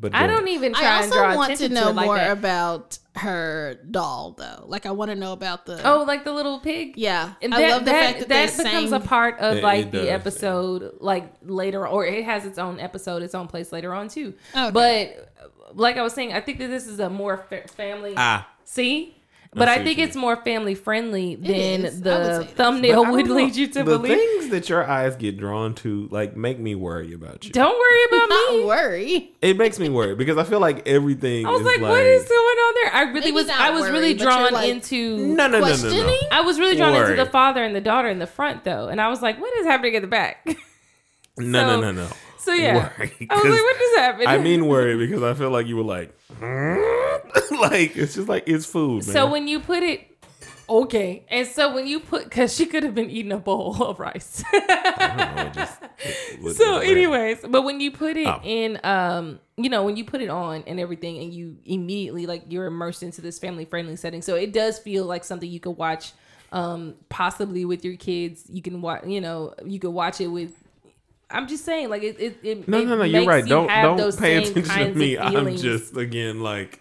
But I don't even try I and also draw want to know it like more that. about her doll, though. Like, I want to know about the. Oh, like the little pig. yeah. And I that, love the that, fact that, that they becomes sang- a part of It- like it the does, yeah. episode, like later, or it has its own episode, its own place later on too. Okay. But like I was saying, I think that this is a more fa- family. Ah, See, but I think it's more family friendly than is. I would the thumbnail would don't lead you to believe. the believe. things that your eyes get drawn to, like, make me worry about you. Don't worry about Don't me. worry. It makes me worry because I feel like everything. I was is like, what is going on there? I really Maybe was. I was worry, really drawn like, into. No, no, no, no, no. I was really drawn Worry. into the father and the daughter in the front though, and I was like, what is happening at the back? No, So- no, no, no. So yeah, Worry, I was like, what is happening? I mean, worry because I feel like you were like, like it's just like it's food, man. So when you put it, okay, and so when you put, because she could have been eating a bowl of rice. Know, just- so, anyways, but when you put it Oh. in, um, you know, when you put it on and everything, and you immediately like you're immersed into this family friendly setting, so it does feel like something you could watch, um, possibly with your kids. You can watch, you know, you could watch it with. I'm just saying, like it. it, it no, no, no. You're right. you Don't don't pay attention to me. I'm just again like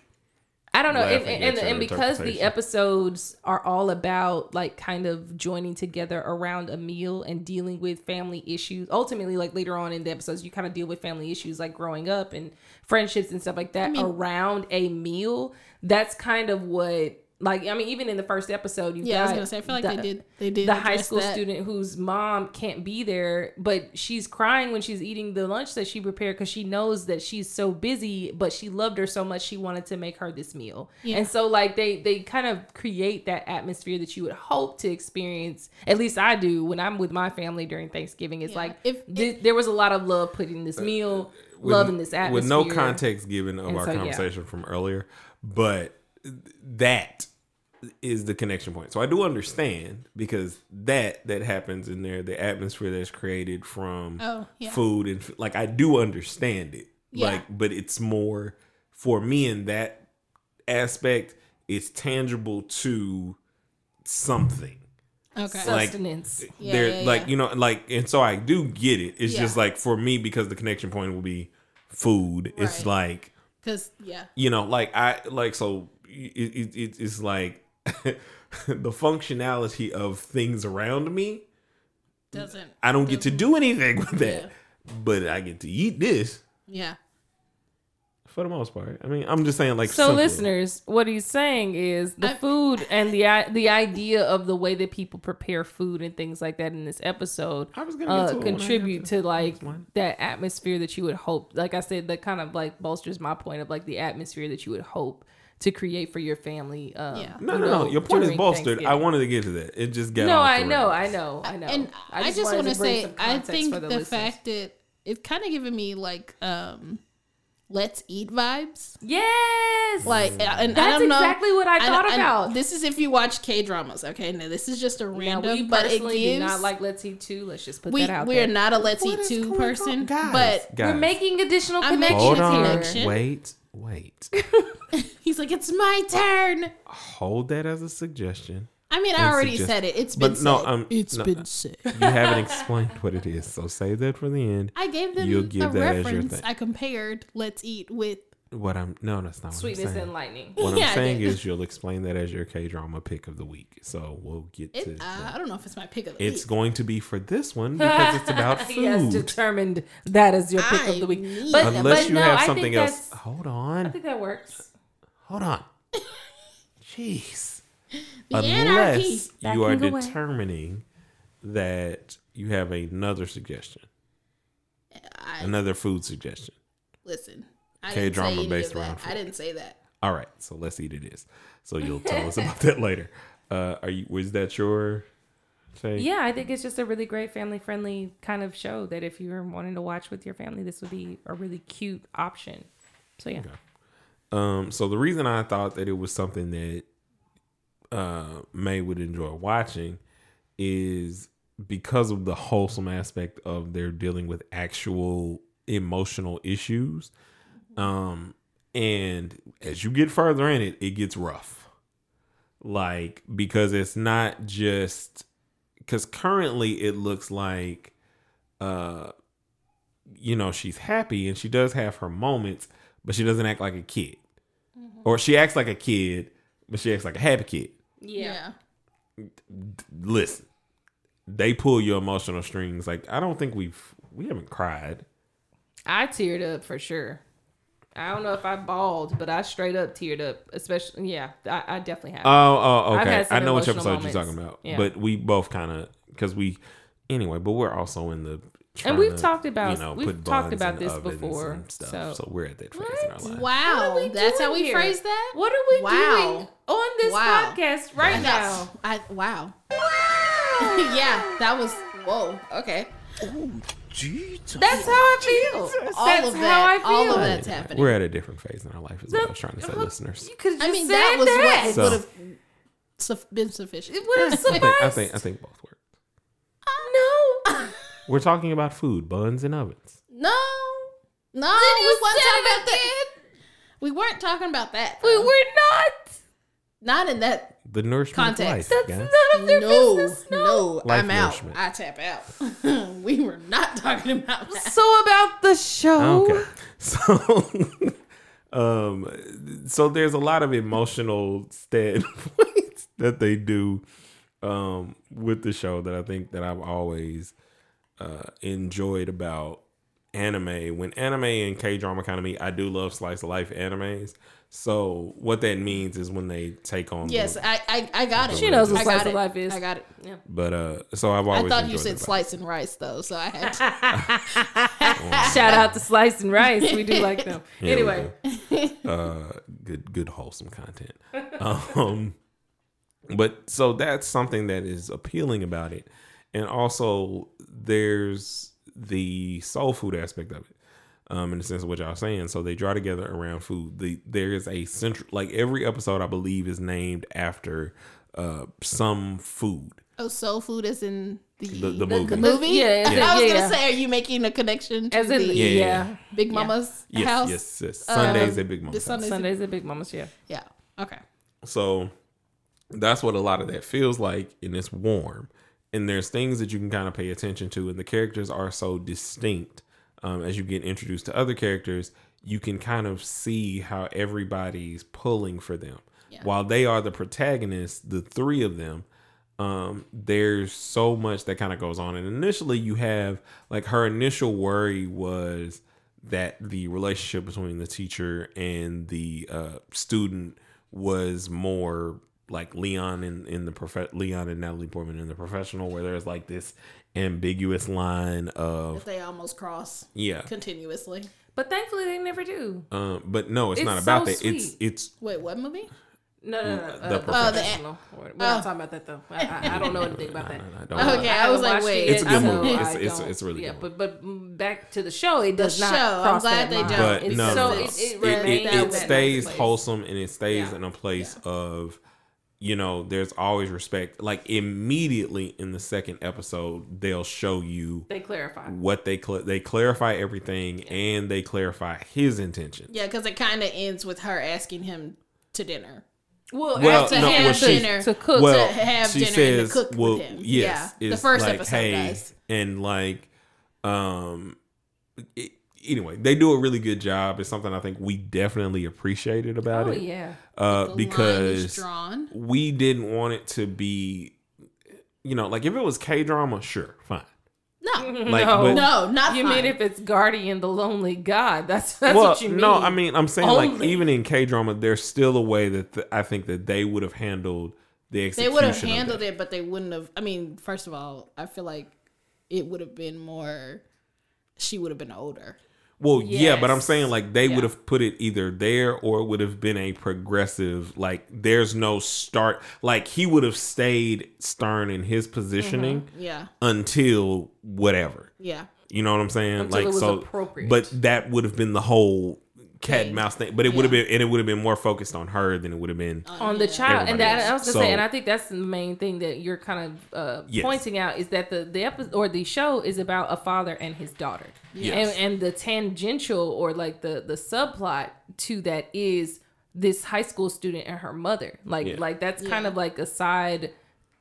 I don't know, and, and, and, because the episodes are all about like kind of joining together around a meal and dealing with family issues. Ultimately, like later on in the episodes, you kind of deal with family issues like growing up and friendships and stuff like that around a meal. That's kind of what, like, I mean, even in the first episode, you Yeah, I was gonna say. I feel like the- they did. They did the high school that. student whose mom can't be there, but she's crying when she's eating the lunch that she prepared because she knows that she's so busy, but she loved her so much she wanted to make her this meal. Yeah. And so like they they kind of create that atmosphere that you would hope to experience. At least I do when I'm with my family during Thanksgiving. It's Yeah. like If- thi- there was a lot of love put in this uh, meal, uh, love in this atmosphere. with no context given of And our so, yeah. conversation from earlier, but that is the connection point. So I do understand because that that happens in there, the atmosphere that's created from Oh, yeah. food and like I do understand it. Yeah. Like, but it's more for me in that aspect. It's tangible to something. Okay. like- sustenance. Eh, yeah, There, yeah, like yeah. you know, like, and so I do get it. It's Yeah. just like for me because the connection point will be food. It's like Because yeah, you know, like I like so it, it, it it's like the functionality of things around me. doesn't. I don't get to do anything with that, Yeah. but I get to eat this Yeah. for the most part. I mean, I'm just saying, like, So, simply. listeners, what he's saying is the I- food and the the idea of the way that people prepare food and things like that in this episode I was gonna get uh, to it I contribute to- to like that atmosphere that you would hope. Like I said, that kind of like bolsters my point of like the atmosphere that you would hope to create for your family. Um, Yeah. No, you no, know, no. Your point is bolstered. I wanted to get to that. It just got No, off I the know. I know, I know. And I, just, wanted want to say, I think for the, fact that it's kind of giving me like um, let's eat vibes. yes, Like, and I That's don't know. exactly what I thought and about. This is if you watch K dramas, okay? Now this is just a Now, random, we but it personally gives. do not like Let's Eat Two. Let's just put we that out there. we're there. not a let's What eat is two person. Guys, but guys. We're making additional connections Hold on. connection. Wait, wait. he's like, it's my turn. Hold that as a suggestion. I mean, I already suggest- said it. It's been But no, said. um, it's no, been said. you haven't explained what it is. So save that for the end. I gave them You'll a give that as your reference. thing. I compared let's eat with What I'm no, that's not what Sweetness I'm saying. and lightning. What Yeah, I I'm saying is you'll explain that as your K drama pick of the week. So we'll get to. it. Uh, I don't know if it's my pick of the it's week. It's going to be for this one because it's about he has food. determined that is your pick I of the week. But, Unless but you no, have something else. hold on. I on. think that works. Hold on. Jeez. The anarchy. Unless you are Backing away. determining that you have another suggestion, I, another food suggestion. listen, I K drama based of that. around I didn't say that. All right, so let's eat it is. So you'll tell us about that later. Uh, are you? Was that your thing? Yeah, I think it's just a really great family friendly kind of show that if you're wanting to watch with your family, this would be a really cute option. So yeah. Um, so the reason I thought that it was something that uh May would enjoy watching is because of the wholesome aspect of their dealing with actual emotional issues. Um, and as you get further in it, it gets rough. Like because it's not just because currently it looks like, uh, you know, she's happy and she does have her moments, but she doesn't act like a kid, or she acts like a kid, but she acts like a happy kid. Yeah. Listen, they pull your emotional strings. Like I don't think we've we haven't cried. I teared up for sure. I don't know if I bawled, but I straight up teared up. Especially, yeah, I, I definitely have. Oh, oh, okay. I know which emotional episode you're talking about, Yeah. but we both kind of because we anyway. But we're also in the and we've to, talked about- you know, we've talked about this before, stuff. so- So, we're at that phase in our life. Wow. That's how we here? phrase that? What are we Wow. doing on this Wow. podcast right I now? I, wow. yeah, that was whoa. Okay. Oh, Jesus. That's how I feel. All That's of how that. I feel. All of that's happening. We're at a different phase in our life, is what I was trying to say, No, listeners. You could have I mean, said that was that. what So- would have su- been sufficient. it would have I sufficed. think, I think I think both work. no. We're talking about food, buns, and ovens. No, no, Then you we weren't said talking it about that. We weren't talking about that. We though. were not. not in that. The nourishment Context. of life, That's guys. none of their No, business. no, Life I'm out. I tap out. we were not talking about that. So about the show. Okay. So um so there's a lot of emotional standpoints that they do um with the show that I think that I've always uh enjoyed about anime. When anime and K-drama kind of meet, I do love slice of life animes. So what that means is when they take on the- Yes, I, I, I got it. She knows what I slice of life is. I got it. Yeah. But uh so I've always. I thought you said it slice and rice though, so I had to. Shout out to Slice and Rice. We do like them. Yeah, anyway, uh, good, good, wholesome content. Um, but so that's something that is appealing about it, and also there's the soul food aspect of it. Um, in the sense of what y'all saying, so they draw together around food. The there is a central, like every episode, I believe, is named after uh some food. Oh, soul food is in the The- the the, movie. movie. Yeah, as in- I was yeah, gonna yeah. say, are you making a connection to as in the yeah, Yeah, yeah, Big Mama's Yes, house? yes, yes. Sundays Um, at Big Mama's the house. Sundays- Sundays at Big Mama's. Yeah. Yeah. Okay. So that's what a lot of that feels like, and it's warm. And there's things that you can kind of pay attention to, and the characters are so distinct. Um, as you get introduced to other characters, you can kind of see how everybody's pulling for them. Yeah. While they are the protagonists, the three of them, um, there's so much that kind of goes on. And initially, you have like her initial worry was that the relationship between the teacher and the uh, student was more like Leon in in the prof- Leon and Natalie Portman in the professional, where there's like this ambiguous line If of they almost cross yeah. continuously. But thankfully, they never do. Um, but no, it's, It's not about so that. It's sweet. it's Wait, what movie? No, no, no. The Uh, the professional. professional. We're we're Oh. not talking about that though. I, I, I don't know anything about that. no, no, don't Uh. Okay, I haven't was like, wait, It's a good movie. It's- it's- it's really yeah. good But but back to the show, it does not. show, I'm glad that they line. don't. but It's no, so no, it, no. it, it, remains it, in it that stays wholesome and it stays Yeah. in a place Yeah. of you know there's always respect like immediately in the second episode they'll show you They clarify. what they cl- they clarify everything and they clarify his intention Yeah, because it kind of ends with her asking him to dinner. Well, Well, after no, have well, she- dinner to cook. well to have she dinner and to cook with him. yes Yeah, the first like, episode, hey, guys. and like um it, anyway they do a really good job it's something i think we definitely appreciated about oh it yeah. uh The line is because drawn. we didn't want it to be you know like if it was k-drama sure fine No, like no, but no, not You fine. mean if it's Guardian, the Lonely God? That's that's well what you mean. no i mean i'm saying like even in k-drama there's still a way that th- i think that they would have handled the execution. they would have handled it, but they wouldn't have. I mean, first of all, I feel like it would have been more. She would have been older. Well, yeah, but I'm saying like they Yeah. would have put it either there or it would have been a progressive. Like there's no start. Like he would have stayed stern in his positioning mm-hmm. Yeah, until whatever. yeah. You know what I'm saying? Until like so, appropriate. but that would have been the whole cat and mouse thing. But it would have Yeah. been and it would have been more focused on her than it would have been. on the child, and that. I was gonna So- say, and I think that's the main thing that you're kind of uh, Yes. pointing out is that the the episode or the show is about a father and his daughter, Yes. and and the tangential or like the the subplot to that is this high school student and her mother, like Yeah. like that's kind of like a side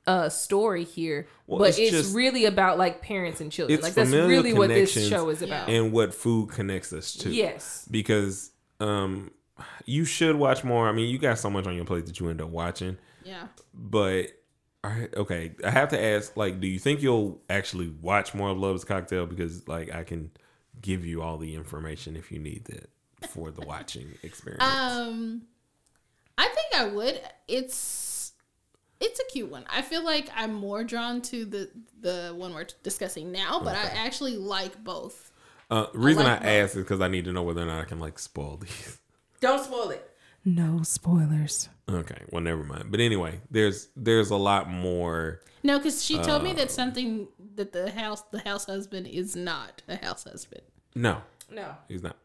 uh story here, Well, but it's it's, just- really about like parents and children. Like that's really what this show is about. and what food connects us to. Yes. because um, you should watch more. I mean, you got so much on your plate that you end up watching, Yeah. but. all right, Okay, I have to ask. Like, do you think you'll actually watch more of Love's Cocktail? Because, like, I can give you all the information if you need that for the watching experience. Um, I think I would. It's it's a cute one. I feel like I'm more drawn to the the one we're discussing now, but I actually like both. Uh, the reason I, like both. asked is because I need to know whether or not I can like spoil these. Don't spoil it. No spoilers. Okay, well, never mind. But anyway, there's there's a lot more. No, because she told me Uh. that something that the house the house husband is not a house husband. No, No. he's not.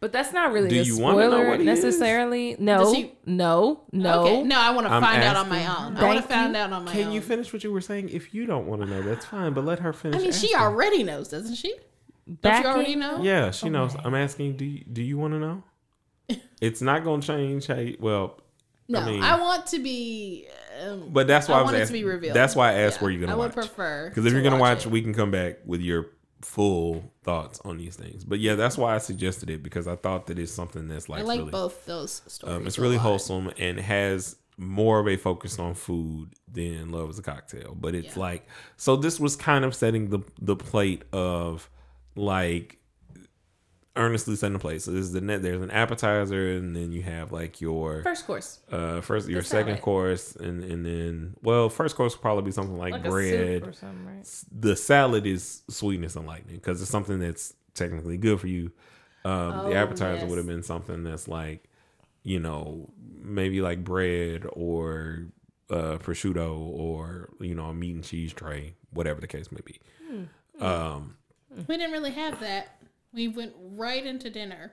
But that's not really Do a you wanna know spoiler what is? necessarily. No, he- no, no. Okay, no, I want to I'm find out on my own. I want to find out on my Can own. Can you finish what you were saying? If you don't want to know, that's fine. But let her finish. I mean, she already knows, doesn't she? Don't you already in- know? Yeah, she knows. I'm asking. Do you, do you want to know? It's not gonna change. How you, well, No, I, mean- want to be. Um, but that's why I, I was want it to be revealed. That's why I asked Yeah, where you're gonna watch. I would prefer Because if you're gonna watch watch, it. we can come back with your full thoughts on these things. But yeah, that's why I suggested it because I thought that it's something that's like, I like really, both those stories. um, it's really wholesome and has more of a focus on food than Love is a Cocktail. But it's Yeah. like so this was kind of setting the the plate of like earnestly setting the place. So this is the net. There's an appetizer, and then you have like your First course. uh first your second course, and and then well, first course will probably be something like, Like bread. something, right? the salad is sweetness and lightning because it's something that's technically good for you. Um, Oh, the appetizer yes. would have been something that's like, you know, maybe like bread or uh, prosciutto or you know a meat and cheese tray, whatever the case may be. Hmm. Um, We didn't really have that. We went right into dinner.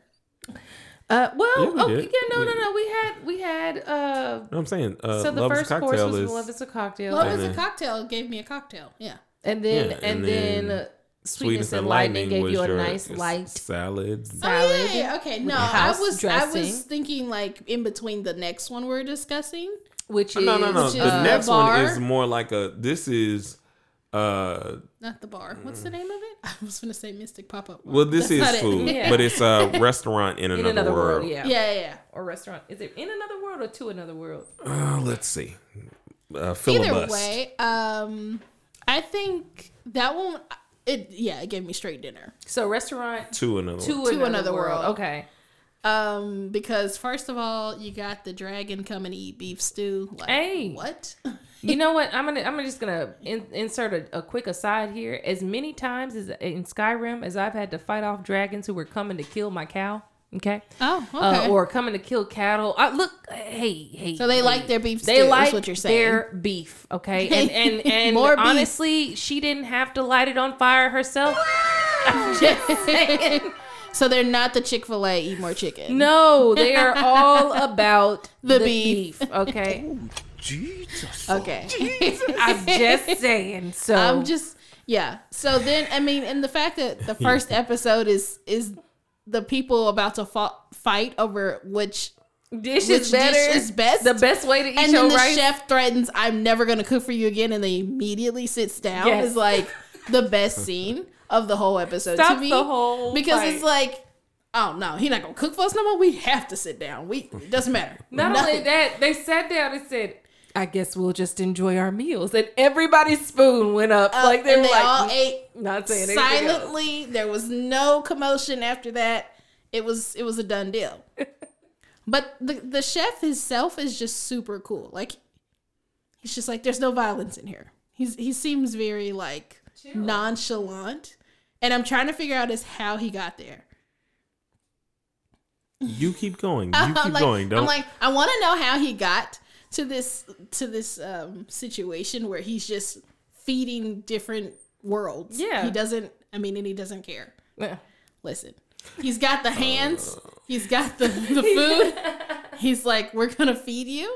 Uh, well, Yeah, we oh, yeah, no, no, We- no. We had, we had. Uh, no, I'm saying uh, so the Love is first a course cocktail was is love is a cocktail, Love And is a cocktail gave me a cocktail. Yeah. and then Yeah, and, and then, then uh, sweetness, and lightning, gave you a nice light salad. salad. Oh, yeah, yeah, okay. No, I house was I was thinking like in between the next one we're discussing. which is No, no, no. Which The uh, next one is more like a. This is. Uh Not the bar. What's the name of it? I was gonna say Mystic Pop Up. Well, this That's not is it. food, Yeah. but it's a restaurant in in another, another world. world. Yeah. Yeah, yeah, yeah. or restaurant. Is it in another world or to another world? Uh, let's see. Uh, Either way, um, I think that one. It yeah, it gave me straight dinner. So restaurant to another. to, world. another, another world. world. Okay. Um, because first of all, you got the dragon coming to eat beef stew. Like, Hey. what? You know what? I'm gonna I'm just gonna in, insert a, a quick aside here. As many times as in Skyrim as I've had to fight off dragons who were coming to kill my cow. Okay. Oh, okay. Uh, or coming to kill cattle. I, look, hey, hey. so they hey. like their beef stew. They is like what you're saying. their beef, okay? And and and More beef. honestly, she didn't have to light it on fire herself. I'm just saying. So they're not the Chick Fil A eat more chicken. No, they are all about The the, beef. beef. Okay, oh, Jesus. Okay. I'm just saying. So I'm just yeah. So then I mean, and the fact that the first episode is is the people about to fa- fight over which dish which is better. dish is best. The best way to eat and your then the rice. chef threatens, "I'm never gonna cook for you again," and they immediately sits down. Yes. Is like the best scene of the whole episode Stops to me the whole because fight. it's like, oh no, he not gonna cook for us no more. We have to sit down. We it doesn't matter. Not Nothing. only that, they sat down and said, "I guess we'll just enjoy our meals." And everybody's spoon went up. Uh, like they were they like, all ate not saying anything silently. There was no commotion after that. It was it was a done deal. but the the chef himself is just super cool. Like he's just like there's no violence in here. He's he seems very like nonchalant. And I'm trying to figure out is how he got there. You keep going. You I'm keep like, going. Don't. I'm like, I want to know how he got to this to this um, situation where he's just feeding different worlds. Yeah. he doesn't. I mean, and he doesn't care. Yeah. Listen, he's got the hands. He's got the the food. He's like, we're gonna feed you.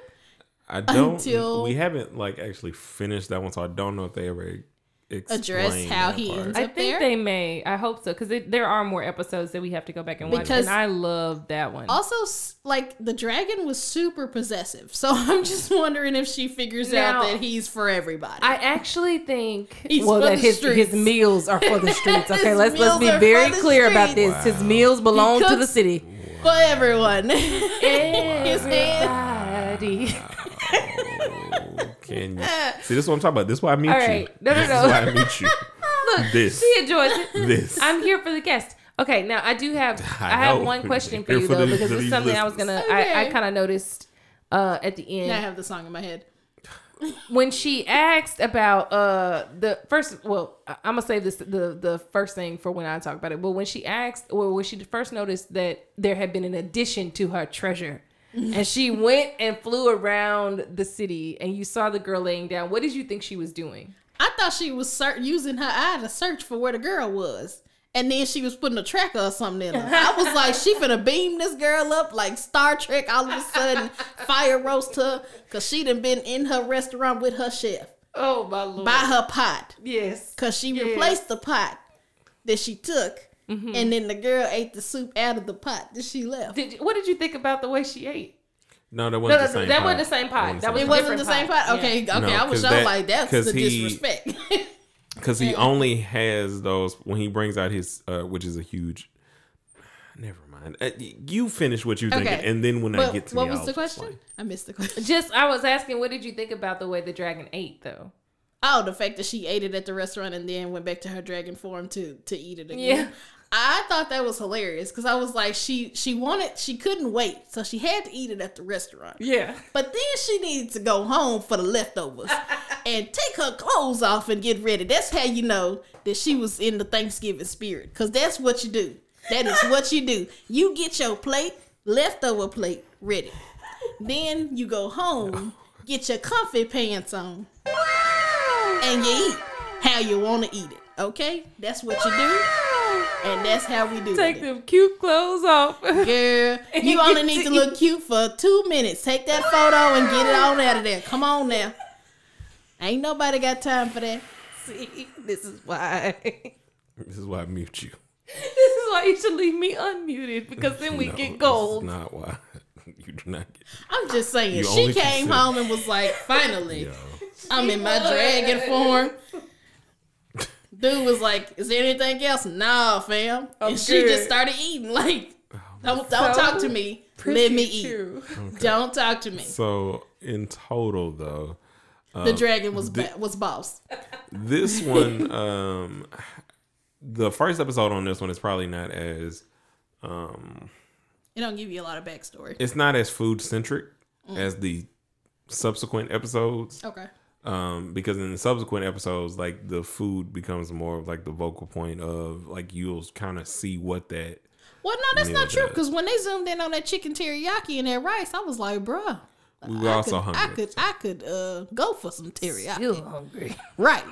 I don't. until- we haven't like actually finished that one, so I don't know if they ever explain how that he part. ends I up think there? they may. I hope so because there are more episodes that we have to go back and watch. Because- and I love that one. Also, like the dragon was super possessive, so I'm just wondering if she figures Now- out that he's for everybody. I actually think He's well for that the his streets. his meals are for the streets. Okay, let's let's be very for the clear about this. streets. His meals belong to the cooks- city. for everyone. Everybody. Can you see? This is what I'm talking about. This is why I meet All you. right. No, no, This no. is why I meet you. Look, This. she enjoys it. This. I'm here for the guest. Okay, now I do have I, I have one question for Here you for though the- because for it's these something I was gonna listeners. I, I kind of noticed uh at the end I have the song in my head. when she asked about uh the first well I- i'm gonna say this the the first thing for when i talk about it but when she asked or when she first noticed that there had been an addition to her treasure and she went and flew around the city and you saw the girl laying down what did you think she was doing I thought she was ser- using her eye to search for where the girl was. And then she was putting a tracker or something in her. I was like, she finna beam this girl up like Star Trek. All of a sudden, fire roast her because she done been in her restaurant with her chef oh my lord by her pot. yes Because she Yes. replaced the pot that she took. Mm-hmm. And then the girl ate the soup out of the pot that she left. did you, what did you think about the way she ate No, that wasn't no, the same. that pot. wasn't the same pot that was it wasn't different the same pot. pot? Okay, Yeah. okay. No, I was so that- like, that's 'cause the he- disrespect. because he only has those when he brings out his, uh, which is a huge. Never mind. Uh, you finish what you're thinking, and then when I get to what me, was I'll the question? explain. I missed the question. just i was asking what did you think about the way the dragon ate though Oh, the fact that she ate it at the restaurant and then went back to her dragon form to to eat it again. Yeah. I thought that was hilarious because I was like, she she wanted she couldn't wait, so she had to eat it at the restaurant. yeah But then she needed to go home for the leftovers and take her clothes off and get ready. That's how you know that she was in the Thanksgiving spirit because that's what you do. That is what you do. You get your plate, leftover plate, ready. Then you go home, get your comfy pants on, and you eat how you want to eat it. Okay? That's what you do. And that's how we do take it. Take them cute clothes off Girl, you you only need to to look cute for two minutes. Take that photo and get it on out of there. Come on now. Ain't nobody got time for that. See, this is why. This is why I mute you. This is why you should leave me unmuted because then we No, get this gold. is not why you do not get. I'm just saying. You she came consider- home and was like, finally, Yo. I'm in my dragon form. Dude was like, is there anything else? Nah, fam. I'm and she good. just started eating. Like, don't, don't So talk to me. Let me eat. True. Don't talk to me. So in total, though, The dragon was ba- was boss. this one, um, the first episode on this one is probably not as, um, It don't give you a lot of backstory. it's not as food centric Mm. as the subsequent episodes. Okay. Um because in the subsequent episodes like the food becomes more of like the vocal point of like you'll kind of see what that Well, no, that's Yeah, not true. Because when they zoomed in on that chicken teriyaki and that rice, I was like, bruh. we were I also could, hungry I could, I could uh, go for some teriyaki. Still hungry. Right.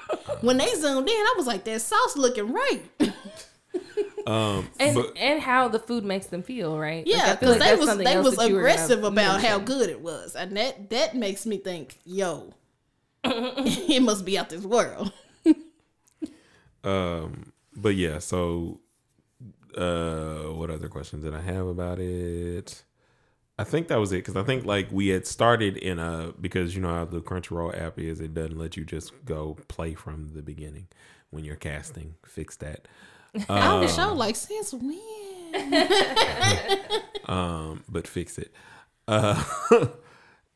when they zoomed in, I was like, that sauce looking right. um And but and how the food makes them feel, right? Yeah, because like they was they was that you were gonna aggressive about how good it was, and that that makes me think, yo, it must be out this world. um but yeah so uh what other questions did i have about it i think that was it because i think like we had started in a because you know how the crunchyroll app is it doesn't let you just go play from the beginning when you're casting fix that Out the show, like since when? um, but fix it. Uh,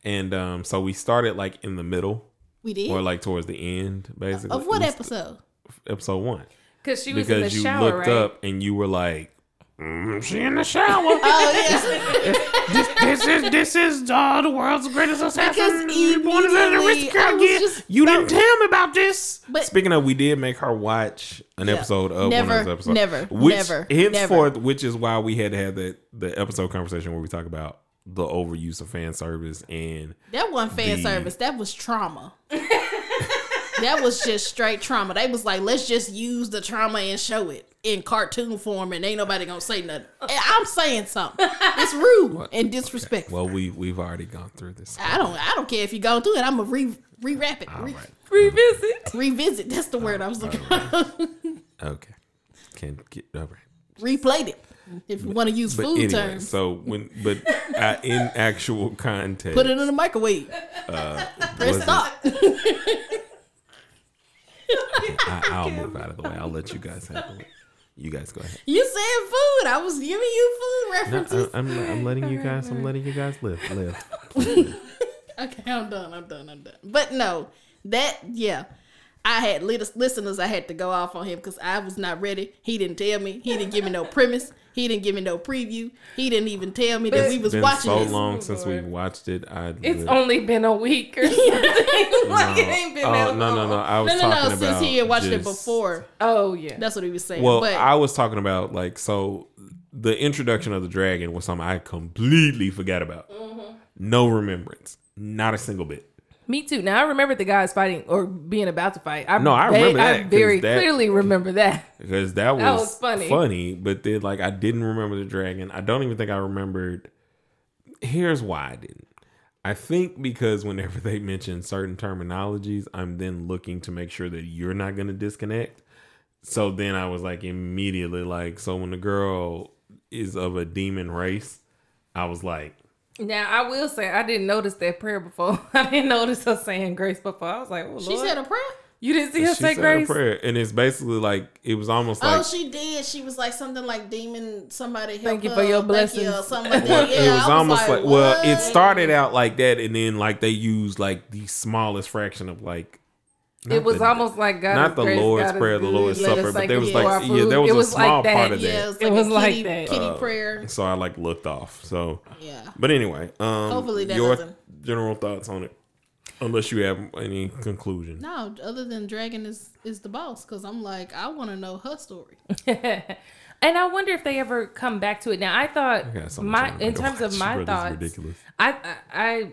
and um, so we started like in the middle We did. or like towards the end, basically. of what episode? Episode one. Because she was in the Because you shower, looked right? up and you were like, "Mm, "She in the shower." Oh yeah. this is this is uh, the world's greatest assassin. Because You wanted an immediately aristocrat I just- You didn't tell me about this. But- Speaking of, we did make her watch an Yeah. episode of Never, one of those episodes. never, which never, henceforth, which is why we had to have that the episode conversation where we talk about the overuse of fan service and That wasn't fan The- service. That was trauma. that was just straight trauma. They was like, let's just use the trauma and show it. in cartoon form and ain't nobody gonna say nothing. I'm saying something. It's rude and disrespectful. Well, we we've already gone through this. I don't I don't care if you go through it. I'm gonna re rewrap it. Re- right. Revisit. Revisit. That's the word I was looking for. Okay. Can get all right. Replayed it. If you want to use But food anyway, terms. so when but uh, in actual context, Put it in the microwave. was Press it- stop. I, I'll move out of the way. I'll let you guys handle it. You guys go ahead. You said food. I was giving you food No, references. I, I'm, I'm letting you guys. I'm letting you guys live. Live. Okay, I'm done. I'm done. I'm done. But no, that yeah, I had listeners. I had to go off on him because I was not ready. He didn't tell me. He didn't give me no premise. He didn't give me no preview. He didn't even tell me that we was Been watching so this. long since we watched it. I It's would- only been a week or something. like it ain't been Oh that no no long. no! I was No, no, talking no. about Since he had watched it before, Oh yeah. that's what he was saying. Well, but I was talking about like so the introduction of the dragon was something I completely forgot about. Mm-hmm. No remembrance, not a single bit. Me too. Now I remember the guys fighting or being about to fight. I, No, I they- remember that, I very that- clearly remember that. because that was, That was funny. Funny, but then like I didn't remember the dragon. I don't even think I remembered. Here's why I didn't. I think because whenever they mention certain terminologies, I'm then looking to make sure that you're not going to disconnect. So then I was like immediately like, so when the girl is of a demon race, I was like, Now I will say I didn't notice that prayer before. I didn't notice her saying grace before. I was like, oh, Lord. she said a prayer. you didn't see her she say said a grace. prayer, and it's basically like it was almost oh, like oh, she did. She was like something like demon. Somebody help Thank you for your thank blessings. you," something like Well, that. Yeah, it was I almost like, well, it started out like that, and then like they used like the smallest fraction of like. Not It was the- almost like God not the grace, Lord's God Prayer, the good, Lord's Supper, but there was like yeah, there was, It was a small like part of Yeah, that. it was It like was a like kitty, that. kitty Uh, prayer. So I like looked off. So, Yeah. but anyway, um, Hopefully that your doesn't- general thoughts on it, unless you have any conclusion. No, other than Dragon is is the boss, because I'm like, I want to know her story. and I wonder if they ever come back to it. Now I thought I my in terms of my bro. Thoughts, ridiculous. I, I I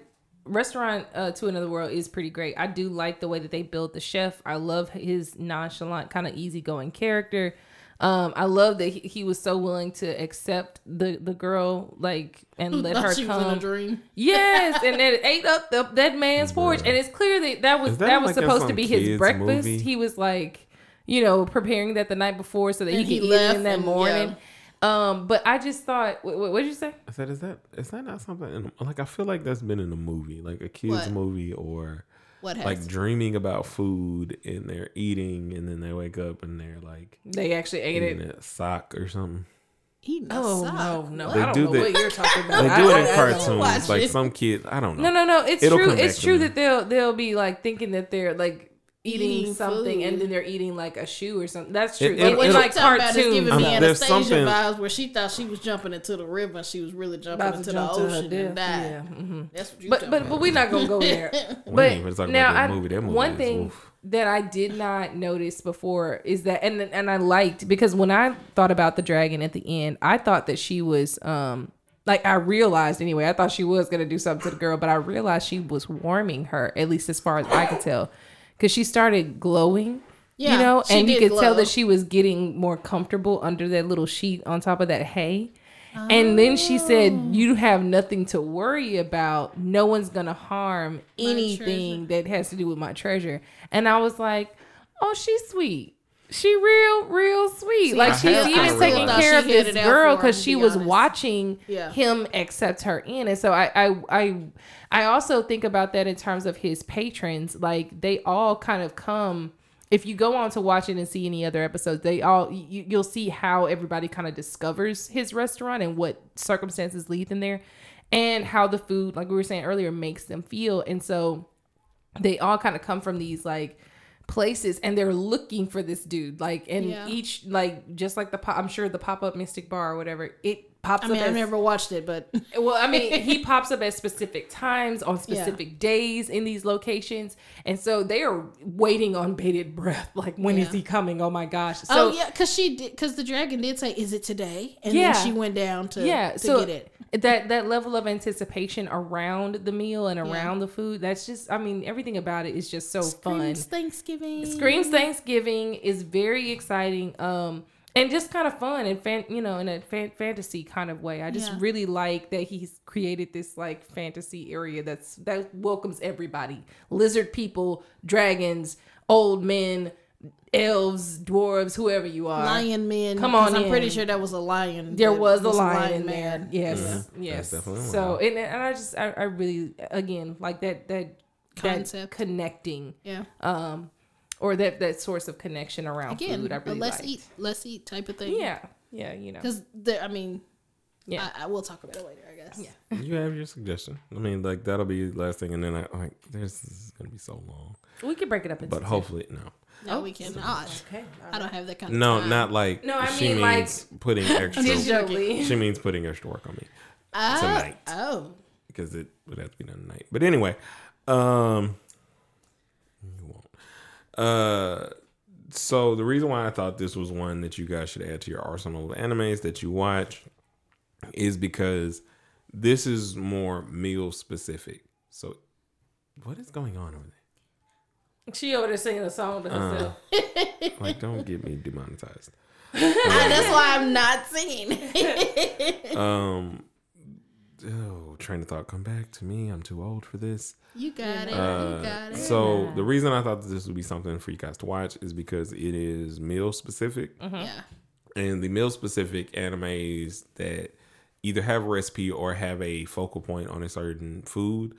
restaurant uh, to another world is pretty great. I do like the way that they build the chef. I love his nonchalant, kind of easygoing character. Um, I love that he, he was so willing to accept the the girl like and let her she was in a come. dream. Yes, and then ate up the, that man's porch, and it's clear that that was that, that was like supposed to be his breakfast. movie? He was like, you know, preparing that the night before so that And he he could eat it in that and- morning. Um, but I just thought, what what did you say? I said, is that is that not something? In, like I feel like that's been in a movie, like a kids What? movie, or What like dreaming about food and they're eating, and then they wake up and they're like They actually ate eating it. a sock or something. Eating a Oh sock. no, no, They I don't do know the- what you're talking about. They do it in cartoons, like it. some kids. I don't know. No, no, no. It's It'll true. It's true that they'll they'll be like thinking that they're like eating, Eating something, and then they're eating like a shoe or something. That's true. It- Like, it- What in it'll- like talking about giving Um, me there's Anastasia something- vibes where she thought she was jumping into the river and she was really jumping About to into jump the ocean death. and died. Yeah. hmm That's what you But but about. but we're not gonna go there. We ain't but even talking now about that I, movie. That movie one is thing oof. that I did not notice before is that and and I liked because when I thought about the dragon at the end, I thought that she was um like I realized anyway, I thought she was gonna do something to the girl, but I realized she was warming her, at least as far as I could tell. Cause she started glowing. Yeah, you know, and you could tell that she was getting more comfortable under that little sheet on top of that hay. And then she said, Oh. "You have nothing to worry about. No one's gonna harm anything that has to do with my treasure." And I was like, "Oh, she's sweet. She real, real sweet. like I she's even taking care of this girl because she was honest. watching Yeah. him accept her in. And so I, I, I, I also think about that in terms of his patrons. Like they all kind of come if you go on to watch it and see any other episodes, they all you, you'll see how everybody kind of discovers his restaurant and what circumstances lead them there, and how the food, like we were saying earlier, makes them feel. And so they all kind of come from these like places and they're looking for this dude like and Yeah. each like just like the pop i'm sure the pop-up mystic bar or whatever it pops I mean, up I've as, never watched it, but well, I mean, he pops up at specific times on specific days in these locations, and so they are waiting on bated breath. Like, when is Yeah. he coming? Oh my gosh! So oh yeah, because she did because the dragon did say, "Is it today?" And Yeah. then she went down to yeah, to so get it. that that level of anticipation around the meal and around the food, that's just, I mean, everything about it is just so fun. Screams Thanksgiving. Screams Thanksgiving is very exciting. Um, and just kind of fun and fan, you know, in a fan- fantasy kind of way. I just Yeah. really like that he's created this like fantasy area that's that welcomes everybody: lizard people, dragons, old men, elves, dwarves, whoever you are. lion men. Come on I'm pretty sure that was a lion. There that was a lion, in man. there. Yes, Mhm. yes. That's definitely one. So and, and I just I, I really again like that that Concept. that connecting Yeah. um or that that source of connection around Again, food. I a really let's liked. eat, let's eat type of thing. Yeah, yeah, you know. Because I mean, Yeah. I, I will talk about it later. I guess. Yeah. You have your suggestion. I mean, like that'll be the last thing, and then I like this is gonna be so long. We could break it up into But two. hopefully, no, No, Oh, we cannot. Okay. I don't have that kind of no, time. not like. No, I she mean, like, means putting extra. Digitally. she means putting extra work on me oh, tonight. Oh, because it would have to be done tonight. But anyway, um, you won't. Uh, so the reason why I thought this was one that you guys should add to your arsenal of animes that you watch is because this is more meal specific. So, what is going on over there? She over there singing a song to herself. there? Like, don't get me demonetized. that's why I'm not singing. Um, oh, train of thought, come back to me. I'm too old for this. you got it. Uh, you got it. So the reason I thought that this would be something for you guys to watch is because it is meal specific, yeah. and the meal specific animes that either have a recipe or have a focal point on a certain food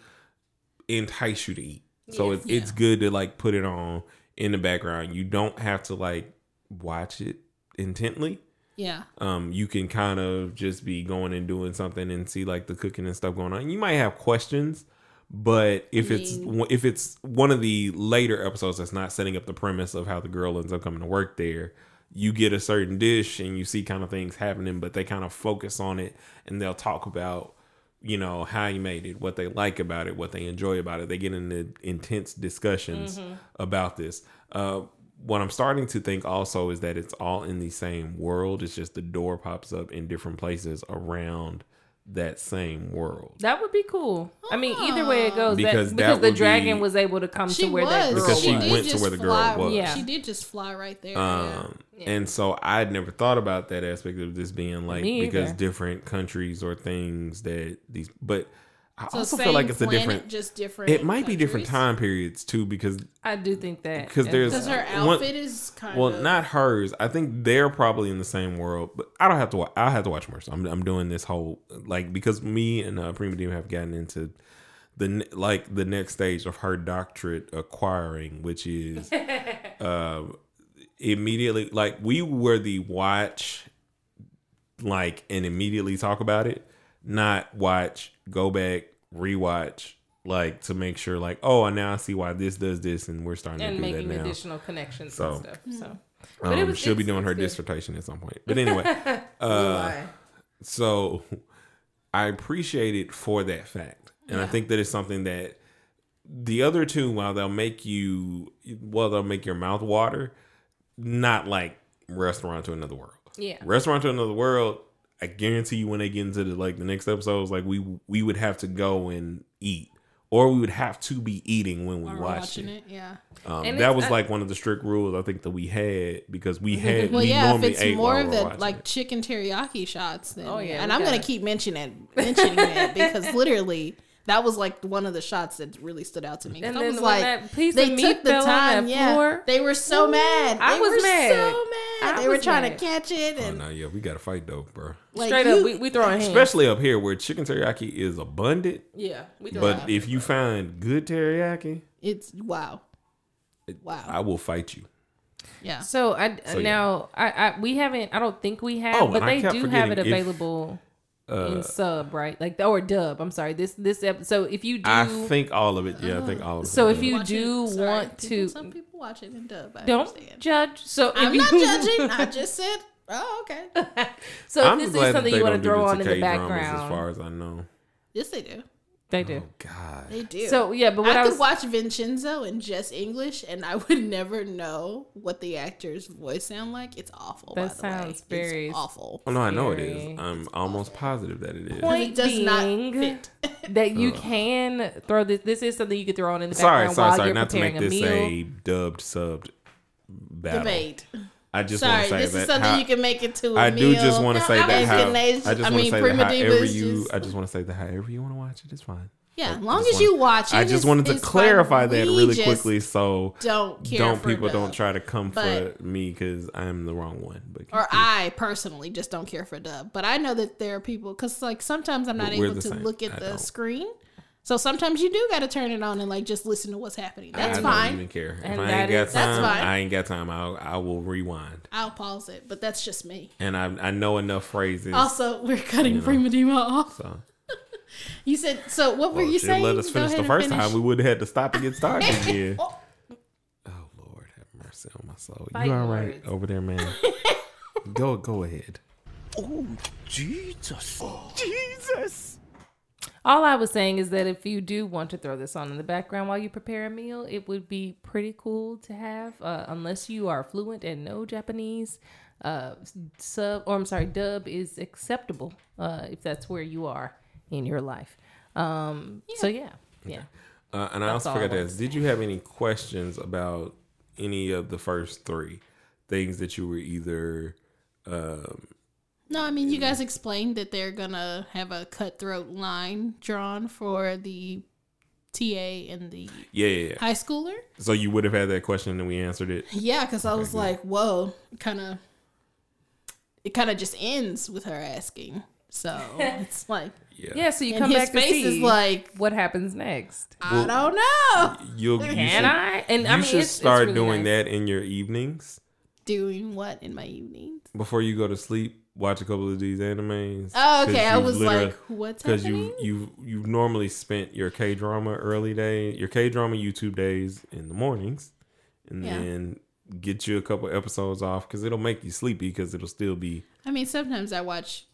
entice you to eat. So it's it's good to like put it on in the background. You don't have to like watch it intently Yeah. um, you can kind of just be going and doing something and see like the cooking and stuff going on. You might have questions, but if it's mean- if it's one of the later episodes that's not setting up the premise of how the girl ends up coming to work there, you get a certain dish and you see kind of things happening, but they kind of focus on it and they'll talk about you know how you made it, what they like about it, what they enjoy about it. They get into intense discussions about this. Uh, what I'm starting to think also is that it's all in the same world. It's just the door pops up in different places around that same world. That would be cool. I mean, either way it goes, Because that, that because the dragon be- was able to come to where was. that girl Because she was. went to where the girl fly- was. Yeah. She did just fly right there. Um, and so I'd never thought about that aspect of this being like because different countries or things that these, but I so also feel like it's a different. just different. It might be different time periods too because I do think that Because there's- Because her One- outfit is kind Well, of not hers. I think they're probably in the same world, but I don't have to. Wa- I have to watch more. So I'm, I'm doing this whole like because me and uh, Prima Dim have gotten into the like the next stage of her doctorate acquiring, which is uh, immediately like we were the watch like and immediately talk about it, not watch, go back, rewatch. Like to make sure, like, oh, and now I see why this does this, and we're starting and to do that making now. additional connections So, and stuff. So, But it Um, was- she'll be doing her good. dissertation at some point. But anyway, uh, so I appreciate it for that fact, and I think that it's something that the other two, while they'll make you, well, they'll make your mouth water, not like restaurant to another world. yeah, Restaurant to another world. I guarantee you, when they get into the like the next episodes, like we we would have to go and eat, or we would have to be eating when we or watched watching it. it. Yeah. Um, that was I- like one of the strict rules I think that we had because we had Well, we yeah. If it's ate more of the like it. chicken teriyaki shots, then Oh, yeah, and I'm gonna gotta- keep mentioning it, mentioning it because literally that was like one of the shots that really stood out to me. And I then was when like, that piece they of meat took the fell time. that yeah, floor, they were so mad. I They was were mad. So mad. I they were trying mad. to catch it, Oh no, yeah, we got to fight though, bro. like straight you, up, we, we throwing hands. Especially up here where chicken teriyaki is abundant, yeah, we throwing but if you find good teriyaki, it's wow, wow, I will fight you. yeah. So I So, yeah. now I, I we haven't I don't think we have, Oh, but they do have it forgetting if- available Uh, in sub, right? Like or dub. I'm sorry. This this episode. So if you do, I think all of it. Yeah, I think all of it. So if you do it. Sorry, want people- to- some people watch it in dub. I don't understand. judge. So I'm you, not judging. I just said, oh, okay. So if I'm this is something you want to throw on in the background, as far as I know. Yes, they do. They oh, do. Oh God. They do. So yeah, but what I I, could was watch Vincenzo in just English, and I would never know what the actor's voice sound like. It's awful. That by the way. sounds very it's awful. Oh no, I know it is. I'm almost positive that it is. Point It does not being fit. that you can throw this. This is something you could throw on in the Sorry, background sorry, while sorry. you're Not to preparing make this a meal. a dubbed subbed battle. Debate. I just want to say this that is something how- you can make it to. I I do just want to say that how, I I just want mean, to say Prima that however you just- I just want to say that however you want to watch it, it's fine. yeah, as long as you watch it. I just wanted to fine. clarify that We really quickly, so Don't care don't people don't try to come But- for me because I'm the wrong one. But Or I personally just don't care for dub, but I know that there are people because like sometimes I'm not able to same. look at I the don't. screen. So sometimes you do got to turn it on and like just listen to what's happening. That's I fine. I don't even care. If I that ain't got is- That's time, fine. I ain't got time. I'll, I will rewind. I'll pause it, but that's just me. And I I know enough phrases. Also, we're cutting You know. Prima Diva off. so You said so. What were Well, you shit, saying? let us finish the first finish. time. We would have had to stop and get started again. Oh, Oh Lord, have mercy on my soul. Fight you all right words. over there, man? go go ahead. Oh, Jesus. Jesus. All I was saying is that if you do want to throw this on in the background while you prepare a meal, it would be pretty cool to have, uh, unless you are fluent and know Japanese. Uh, sub, or I'm sorry, dub is acceptable uh, if that's where you are in your life. Um, So yeah, yeah. Uh, and I also forgot to ask, did you have any questions about any of the first three things that you were either um, No, I mean you guys explained that they're gonna have a cutthroat line drawn for the TA and the yeah, yeah, yeah. high schooler. So you would have had that question and we answered it. Yeah, because I was good. like, whoa, kind of. It kind of just ends with her asking, so it's like, Yeah. Yeah, so you and come his back to face see is like, what happens next. I don't know, You'll, you Can should, I? And You I mean, should it's, it's start really doing nice. that in your evenings doing what in my evenings. before you go to sleep. Watch a couple of these animes. Oh, okay. I was like, what's because you you you've normally spent your K drama early day, your K drama YouTube days in the mornings, and Yeah. then get you a couple episodes off because it'll make you sleepy because it'll still be. I mean, sometimes I watch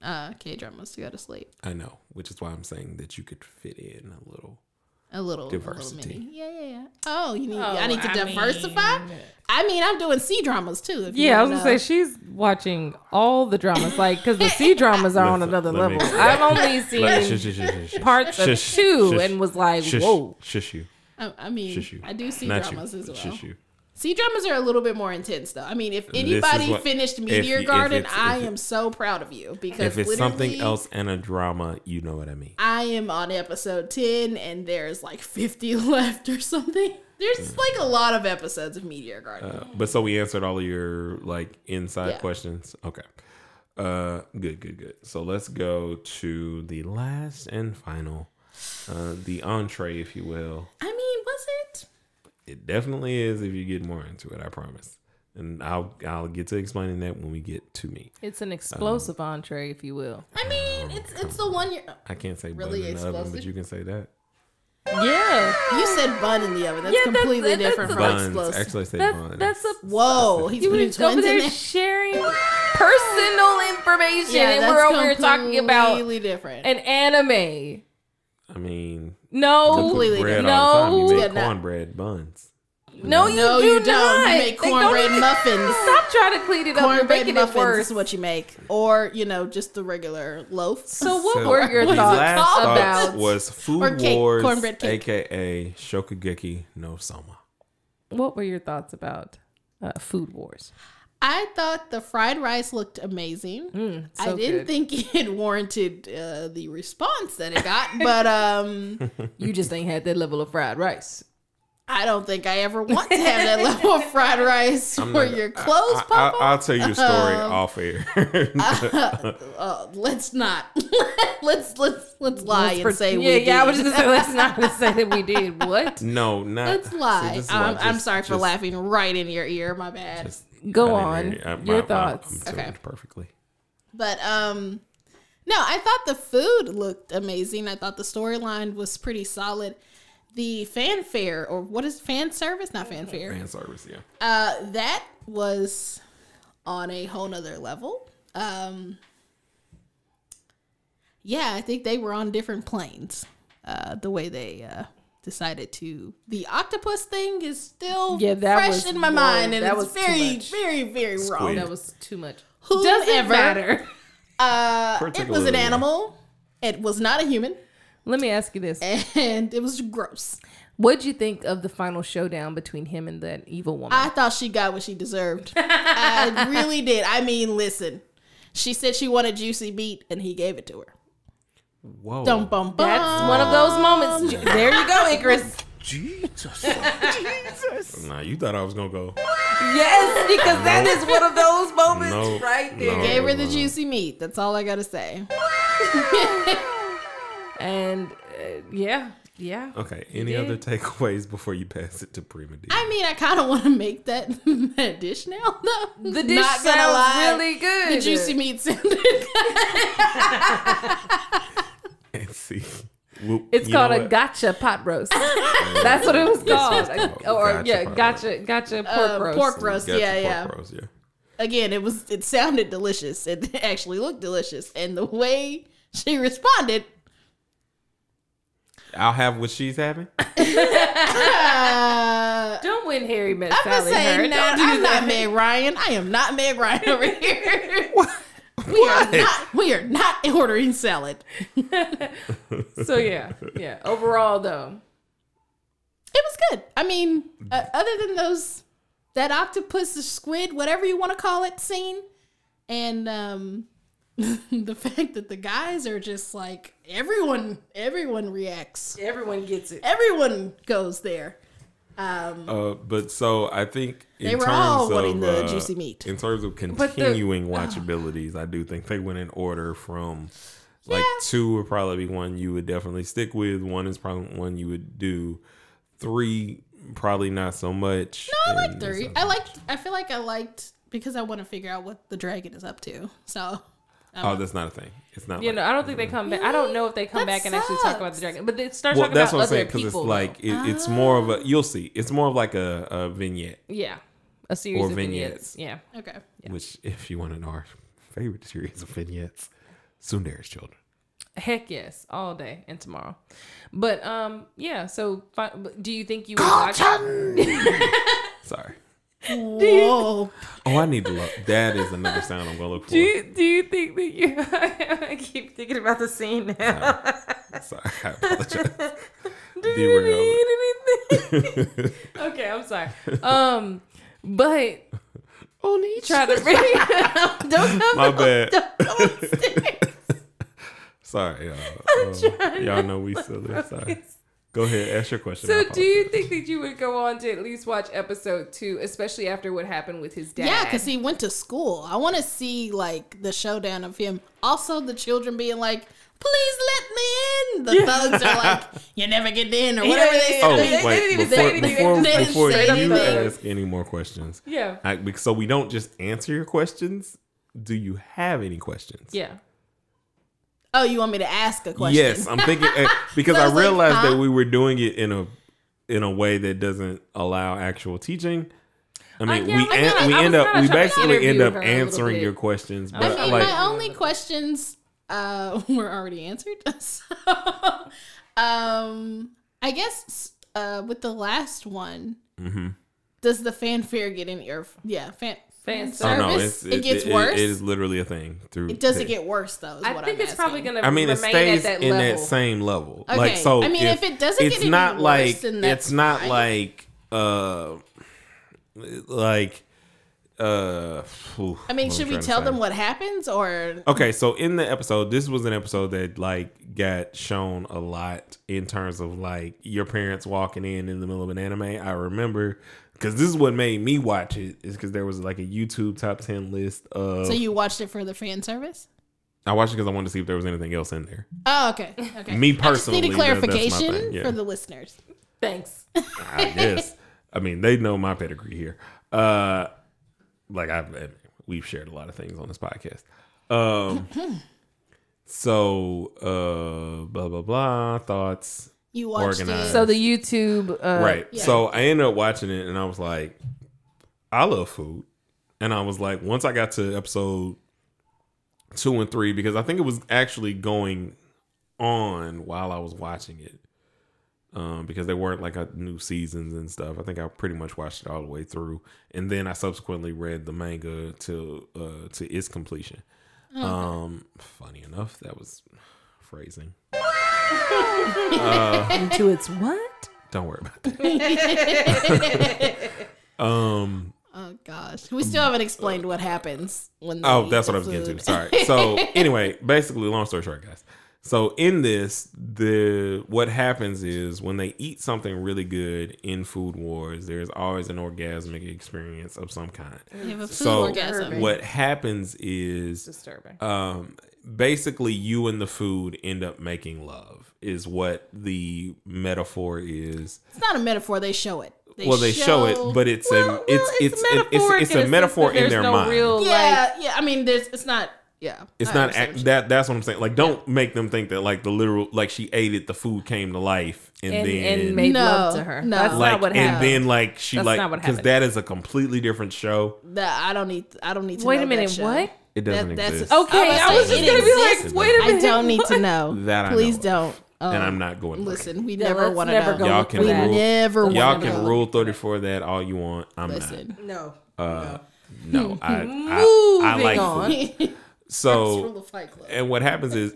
uh, K dramas to go to sleep. I know, which is why I'm saying that you could fit in a little. A little Diversity. A little. Yeah, yeah, yeah. Oh, you need. Oh, I need to I diversify. mean- I mean, I'm doing C dramas too. If you Yeah, I was gonna know. say she's watching all the dramas, like because the C dramas are on another let me level. I've only seen Like, shush, shush, shush, shush, parts of shush, two shush, and was like, shush, "Whoa." shush you, I, I mean, shush you. I do see dramas you, as well. C dramas are a little bit more intense, though. I mean, if anybody what- finished Meteor if Garden, if I am so proud of you because If it's something else and a drama, you know what I mean. I am on episode ten, and there's like fifty left or something. There's like a lot of episodes of Meteor Garden. Uh, but so we answered all of your like inside Yeah. questions. Okay. Uh, good, good, good. So let's go to the last and final, uh, the entree, if you will. I mean, was it? It definitely is if you get more into it. I promise. And I'll I'll get to explaining that when we get to me. It's an um, explosive entree, if you will. I mean, oh, it's it's the one you I can't say Really bun in the oven, but you can say that. Yeah, you said bun in the oven. That's Yeah, completely that's different a- from Buns. explosive. Actually, I say that's buns. that's a Whoa, he's you putting was over twins in there there. sharing personal information, and we're over here talking about completely different. an anime. I mean, No, Completely bread different. all the time. You No. make Yeah, no. cornbread buns. no, you no, do you not. don't. You make They don't cornbread even- muffins. Stop trying to clean it up. Cornbread making it muffins worse. is what you make, or you know, just the regular loaf. So what So were your the thoughts last about? thoughts was Food Or cake, Wars, cornbread cake. aka Shokugeki no Soma. What were your thoughts about uh, Food Wars? I thought the fried rice looked amazing. Mm, I didn't good. think it warranted uh, the response that it got, but um, you just ain't had that level of fried rice. I don't think I ever want to have that level of fried rice I'm where not- your clothes I, pop I, off. will tell you a story Um, off air. Uh, let's not. let's let's let's lie and For- say yeah, we yeah. I did. was just gonna say let's not say that we did. What? no, not. Let's See, lie. this is I'm, why I'm just- sorry for just- laughing right in your ear. My bad. just- Go I on. hear you. Your I- I- thoughts. I'm Okay. perfectly. But um no, I thought the food looked amazing. I thought the storyline was pretty solid. The fanfare or what is fan service? Not fanfare. Fan service, yeah. Uh that was on a whole nother level. Um yeah, I think they were on different planes. Uh the way they uh decided to the octopus thing is still Yeah, that fresh was- in my whoa, mind and that it's was too very very very wrong. That was too much. Whomever- Doesn't matter. Uh, it was an animal. It was not a human, Let me ask you this: and it was gross. What'd you think of the final showdown between him and that evil woman? I thought she got what she deserved. I really did. I mean, listen. She said she wanted juicy meat, and he gave it to her. Whoa. Dum bum bum. That's one of those moments. There you go, Icarus. Jesus. Jesus. Nah, you thought I was gonna go. Yes, because that is one of those moments No, right there. no. Gave her the juicy meat. That's all I gotta say. And uh, yeah, yeah. Okay. Any did. other takeaways before you pass it to Prima D? I mean, I kind of want to make that that dish now. Though The dish sounds really good. The juicy meat sounded. And see. Well, It's called a gotcha pot roast. That's what it was called. called. or Gotcha yeah, pot gotcha, gotcha pork Uh, roast. pork roast. Gotcha yeah, pork yeah. roast, yeah. Again, it was. It sounded delicious. It actually looked delicious, and the way she responded. I'll have what she's having. Uh, Don't When Harry met I'm Sally gonna say no. Don't do I'm that. not Meg Ryan. I am not Meg Ryan over here. What? We are not. We are not ordering salad. So yeah, yeah. Overall though, It was good. I mean, uh, other than those, that octopus, the squid, whatever you want to call it, scene, and um, the fact that the guys are just like everyone, everyone reacts. everyone gets it. Everyone goes there. Um, Uh, but so I think in They were terms all of, wanting the uh, juicy meat. In terms of the- continuing watchabilities, I do think they went in order from like Yeah. two would probably be one you would definitely stick with. One is probably one you would do. Three probably not so much. No, I like three. I liked. I feel like I liked because I want to figure out what the dragon is up to. So Oh, that's not a thing. It's not. You like know, I don't think they come back. I don't know if they come That back and actually talk about the dragon, but they start Well, talking that's about what I'm other saying because it's like though. it, it's more of a. You'll see. It's more of like a, a vignette, yeah, a series or of vignettes. vignettes. Yeah, okay. which, if you want to know our favorite series of vignettes, Sundare's Children. heck yes, all day and tomorrow. But um, yeah. So, fi- do you think you would watch? Sorry. Whoa. Oh, I need to look. That is another sound I'm gonna look for. Do you, do you think that you? I keep thinking about the scene now. Sorry, I apologize. Do you need anything? okay, I'm sorry. Um, but Only try to bring. don't come. My bad. Don't upstairs. Sorry, y'all. Trying y'all know we silly. Sorry. Go ahead, ask your question. So, do you think that you would go on to at least watch episode two, especially after what happened with his dad? Yeah, because he went to school. I want to see like the showdown of him. Also, the children being like, "Please let me in." The thugs are like, "You never get in," or whatever they oh, say. Oh They- they wait! didn't even before say anything. before, They didn't before say you ask any more questions, Yeah. I, so we don't just answer your questions. Do you have any questions? Yeah. Oh, you want me to ask a question? Yes, I'm thinking uh, because So I it's like, realized huh? that we were doing it in a in a way that doesn't allow actual teaching. I mean, Uh, yeah, we I an- I- we I end up we basically end up her a little answering your questions, I but mean, I mean, like my only questions uh, were already answered. So, um, I guess uh, with the last one, mm-hmm. does the fanfare get in your yeah fan Fan fan service. oh no, it's, it, gets it- worse. it is literally a thing through. It doesn't the- get worse though. Is I think I'm it's probably gonna. I mean, it stays at that in level. that same level. Okay. Like so, I mean, if it doesn't it's get any not worse, like then that's it's not fine. like uh like uh. phew, I mean, should we tell say. them what happens or Okay, so in the episode, this was an episode that like got shown a lot in terms of like your parents walking in in the middle of an anime. I remember because this is what made me watch it is because there was like a YouTube top ten list of. so you watched it for the fan service? I watched it because I wanted to see if there was anything else in there. Oh, okay. Okay. Me I just personally, need a that- that's my clarification thing, yeah. for the listeners. Thanks. I guess. I mean, they know my pedigree here. Uh, like I've we've shared a lot of things on this podcast. Um, so uh, blah blah blah thoughts. You watched Organized. it. So the YouTube. Uh, right. yeah. So I ended up watching it, and I was like, I love food, and I was like, once I got to episode two and three, because I think it was actually going on while I was watching it. Um, because they weren't like a new seasons and stuff. I think I pretty much watched it all the way through, and then I subsequently read the manga to uh to its completion. Um, funny enough, that was phrasing. Into its what? Don't worry about that. um. Oh gosh, we still haven't explained what happens when. Oh, that's what I was getting to. Sorry. So anyway, basically, long story short, guys. So in this, the what happens is when they eat something really good in Food Wars, there's always an orgasmic experience of some kind. You have a food So orgasm. what happens is Disturbing. um basically you and the food end up making love is what the metaphor is It's not a metaphor. They show it. They well they show it but it's Well, a it's well, it's it's it's, it's, metaphoric in a a metaphor in their no mind real- yeah, yeah. I mean, there's. It's not. Yeah, it's I not act, that that's what i'm saying like don't make them think that like the literal like she ate it the food came to life and, and, then and made No, love to her. no. That's like not what happened and then like she That's like because that is a completely different show That I don't need. I don't need to. Wait know a minute, That show. what? It doesn't That- that's- exist Okay, I was I was saying just gonna be like, wait a minute. I don't need to know. That I Please know. don't. Um, and i'm not going Listen, we Yeah, never let's want to never know. go y'all can we rule never y'all can know. rule 34 that all you want i'm Listen, no. uh no i i, I Moving like on. food so rule the Fight Club. And what happens is,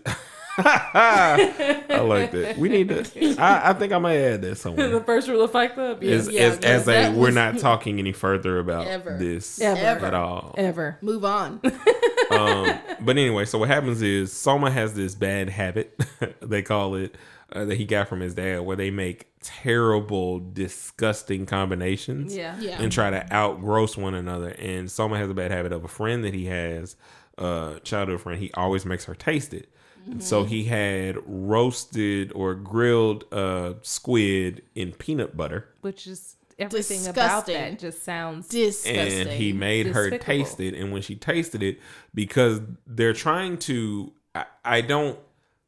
I like that. We need to. I, I think I might add that somewhere. the first rule of Fight Club. Yeah. As, Yeah, as, because as a, that we're not talking any further about Ever. this Ever. at all. Ever. Move on. Um, but anyway, so what happens is Soma has this bad habit, they call it, uh, that he got from his dad, where they make terrible, disgusting combinations. Yeah. Yeah. and try to outgross one another. And Soma has a bad habit of a friend that he has, uh, childhood friend. He always makes her taste it. And so he had roasted or grilled uh, squid in peanut butter, Which is everything about that just sounds Disgusting. and he made her taste it. And when she tasted it, because they're trying to, I, I don't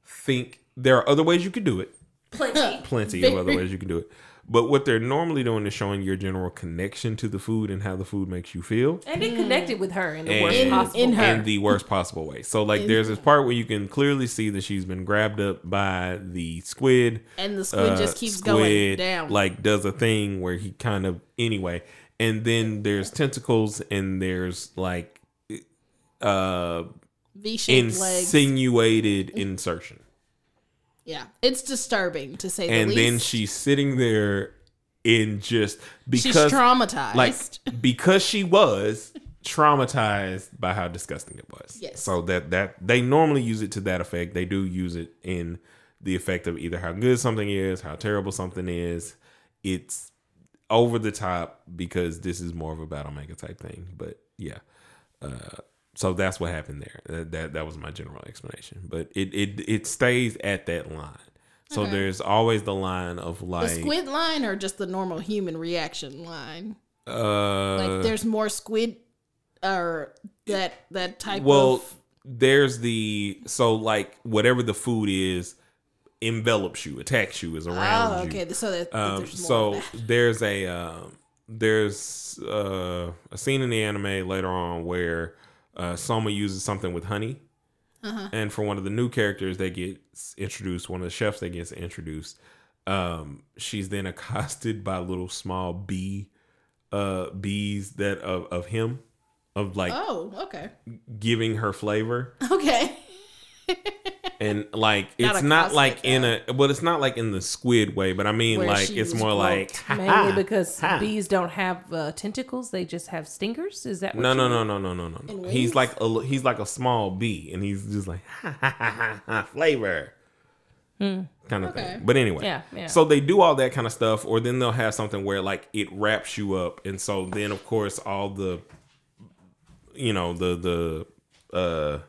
think there are other ways you could do it. plenty. Plenty of other ways you can do it. But what they're normally doing is showing your general connection to the food and how the food makes you feel. And it connected with her in the And- worst possible in her. in the worst possible way. So like there's this part where you can clearly see that she's been grabbed up by the squid. and the squid Uh, just keeps going squid, down. Like does a thing where he kind of anyway. And then there's tentacles and there's like uh V-shaped legs. insinuated insertion. Yeah, it's disturbing to say the And least. then she's sitting there in just she's because traumatized. like because she was traumatized by how disgusting it was. Yes. So that that they normally use it to that effect. They do use it in the effect of either how good something is, how terrible something is. It's over the top because this is more of a battle manga type thing. But yeah. Uh so that's what happened there. That that, that was my general explanation. But it it it stays at that line. So Okay. there's always the line of the like squid line or just the normal human reaction line. uh Like there's more squid or that that type of well of there's the so like whatever the food is envelops you attacks you is around you. Oh, you okay. So that um, there's more so there's a um, there's uh, a scene in the anime later on where uh, Soma uses something with honey Uh-huh. and for one of the new characters that gets introduced one of the chefs that gets introduced um, she's then accosted by little small bee uh, bees that of, of him of like Oh, okay. giving her flavor Okay. And like Not it's not like cosmic, in a but it's not like in the squid way but i mean Where like it's more like. Mainly because ha. bees don't have uh, tentacles; they just have stingers. Is that what no you no mean? no no no no no no he's like a he's like a small bee and he's just like ha ha ha ha, ha flavor kind of Okay. thing but anyway Hmm. Yeah, yeah. so they do all that kind of stuff or then they'll have something where like it wraps you up and so then of course all the you know the the uh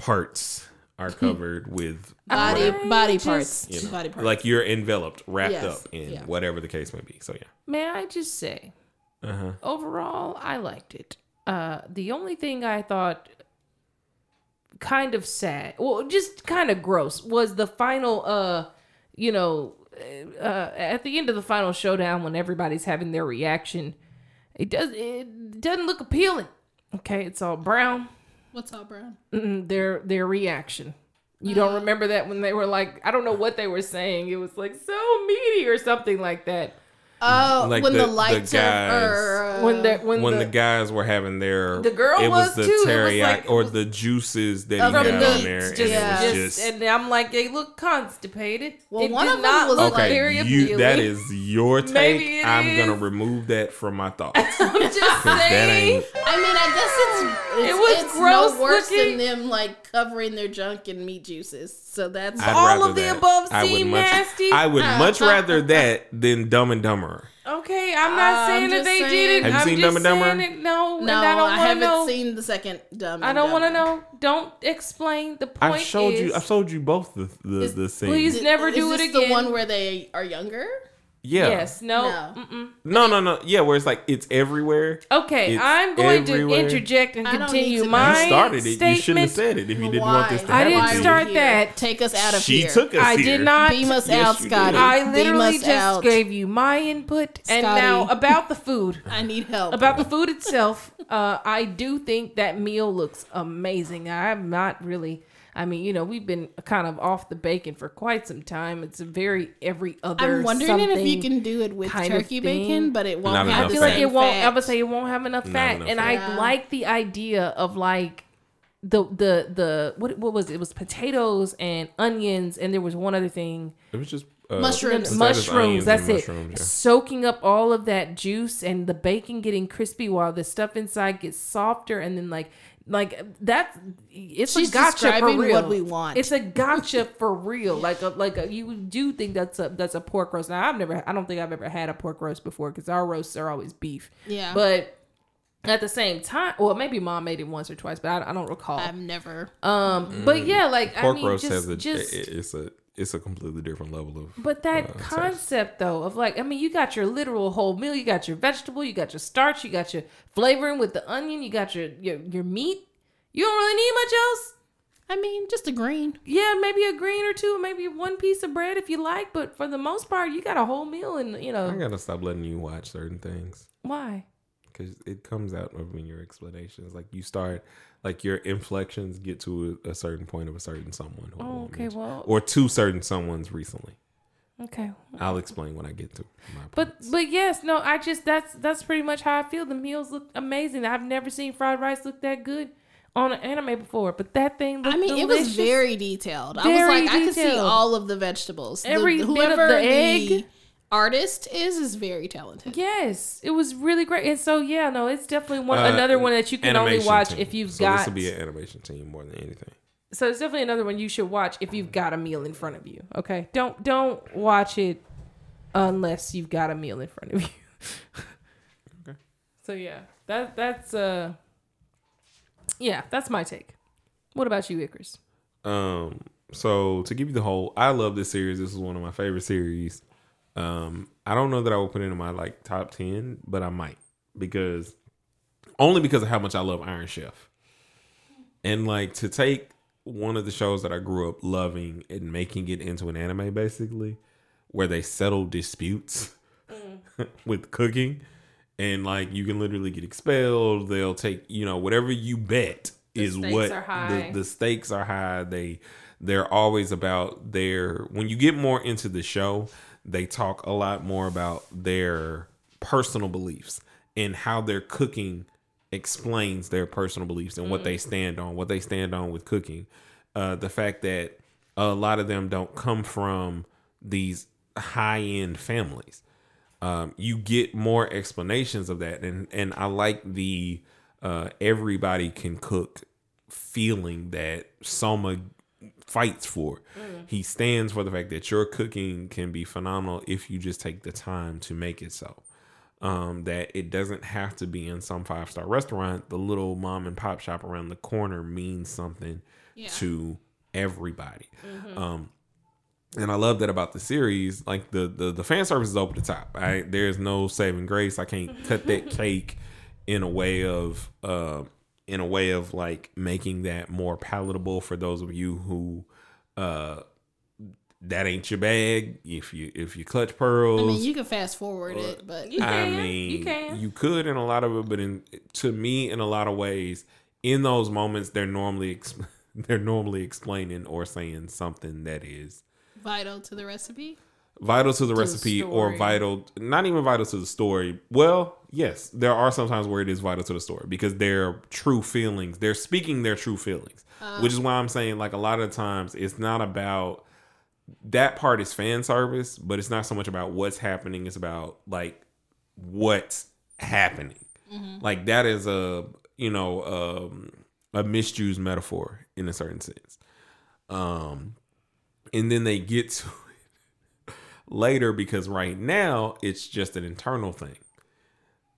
parts are covered with Body I body just- parts. you know, body parts. like you're enveloped, wrapped Yes, up in yeah. whatever the case may be. So yeah, May I just say, uh-huh. overall, I liked it. Uh, the only thing I thought kind of sad, well, just kind of gross, was the final. Uh, you know, uh, at the end of the final showdown, when everybody's having their reaction, it does it doesn't look appealing. Okay, it's all brown. What's up, Brown? Their their reaction. You don't uh-huh. remember that when they were like, I don't know what they were saying. It was like so meaty or something like that. Oh, Like when the- the, the guys- are, are uh, when the when, when the, the, guys were having their The girl it was, was the too. It teriyaki like- or the juices that he Of had the on there, just, and Yeah. it was just, just. and I'm like, they look constipated. Well, it one did of them not was look like- very you appealing. that is your take. Maybe it I'm gonna remove that from my thoughts. I'm just that saying. ain't- I mean, I guess it's, it's It was it's gross no worse looking. than them like covering their junk in meat juices. So that's I'd All rather of the that. above I seem much, nasty. I would much rather that than Dumb and Dumber. Okay, I'm not I'm saying that they saying- did it. Have you I'm seen just Dumb and Dumber? It, no, no, and I, don't I haven't know. seen the second Dumb. I don't want to know. Don't explain. The point I've showed is, you. I've showed you both the the, Is- the scenes. please never is do it this again. The one where they are younger. Yeah. Yes. No. No. Mm-mm. No, no, no. Yeah, where it's like it's everywhere. Okay, It's I'm going everywhere. to interject and continue need to know. my You started it. You shouldn't have statement. said it if you didn't want this to why? I didn't to are you. start we that. Take us out of She here. took us I here. did not. Beam us Yes, out. Scotty. I literally just out. gave you my input, and now about the food. I need help. About the food itself, uh, I do think that meal looks amazing. I'm not really. I mean, you know, we've been kind of off the bacon for quite some time. It's a very every other. I'm wondering if you can do it with turkey bacon, but it won't Not have I feel like same it won't. fat. I would say it won't have enough Not fat, enough and fat. I Yeah. like the idea of like the the the what what was it? It was potatoes and onions, and there was one other thing. It was just uh, Mushrooms. potatoes, mushrooms. That's it. mushrooms, yeah. Soaking up all of that juice and the bacon getting crispy while the stuff inside gets softer, and then like like that. It's She's a gotcha for real. what we want. It's a gotcha for real. Like a like a you do think that's a that's a pork roast. Now I've never. I don't think I've ever had a pork roast before because our roasts are always beef. Yeah. But at the same time, well, maybe mom made it once or twice, but I, I don't recall. I've never. um, but yeah, like Pork I mean, roast just, has a just it's a it's a completely different level of. but that uh, taste. concept though of like, I mean, you got your literal whole meal, you got your vegetable, you got your starch, you got your flavoring with the onion, you got your your, your meat. You don't really need much else. I mean, just a green. Yeah, maybe a green or two, maybe one piece of bread if you like, but for the most part, you got a whole meal, and you know I gotta stop letting you watch certain things why? because it comes out of in your explanations. Like you start, like your inflections get to a, a certain point of a certain someone. who Oh, okay, mention. well, or two certain someones recently. okay. I'll explain when I get to. My But points. but yes, no, I just that's that's pretty much how I feel. The meals look amazing. I've never seen fried rice look that good on an anime before, but that thing looked I mean, it was very detailed. I was Very like, I could see all of the vegetables. The- Every bit of whoever the egg. Artist is is very talented. Yes, it was really great. And so yeah, no, it's definitely one Uh, another one that you can only watch team. if you've so got This will be an animation team more than anything. So it's definitely another one you should watch if you've got a meal in front of you. Okay, don't don't watch it unless you've got a meal in front of you. Okay. So yeah, that that's uh, yeah, that's my take. What about you, Icarus? Um, so to give you the whole, I love this series. This is one of my favorite series. Um, I don't know that I will put it in my like top ten, but I might because only because of how much I love Iron Chef. And like to take one of the shows that I grew up loving and making it into an anime, basically, where they settle disputes with cooking, and like you can literally get expelled. They'll take you know whatever you bet is what the the stakes are high. They they're always about their when you get more into the show, they talk a lot more about their personal beliefs and how their cooking explains their personal beliefs and what they stand on, what they stand on with cooking. Uh, the fact that a lot of them don't come from these high end families. Um, you get more explanations of that, and and I like the uh, everybody can cook feeling that Soma fights for. He stands for the fact that your cooking can be phenomenal if you just take the time to make it so. Um, that it doesn't have to be in some five star restaurant. The little mom and pop shop around the corner means something to everybody. Um, and I love that about the series. Like the the, the fan service is over the top. I there's no saving grace. I can't cut that cake in a way of uh, in a way of like making that more palatable for those of you who uh that ain't your bag. If you if you clutch pearls, I mean, you can fast forward it, but You I can, mean, you can. you could in a lot of it, but in to me, in a lot of ways, in those moments, they're normally ex- they're normally explaining or saying something that is vital to the recipe. Vital to the the recipe or vital not even vital to the story. Well yes there are sometimes where it is vital to the story because they're true feelings. They're speaking their true feelings which is why i'm saying like a lot of times it's not about that part is fan service but it's not so much about what's happening. It's about like what's happening. Like that is a you know um a misused metaphor in a certain sense. Um and then they get to later because right now it's just an internal thing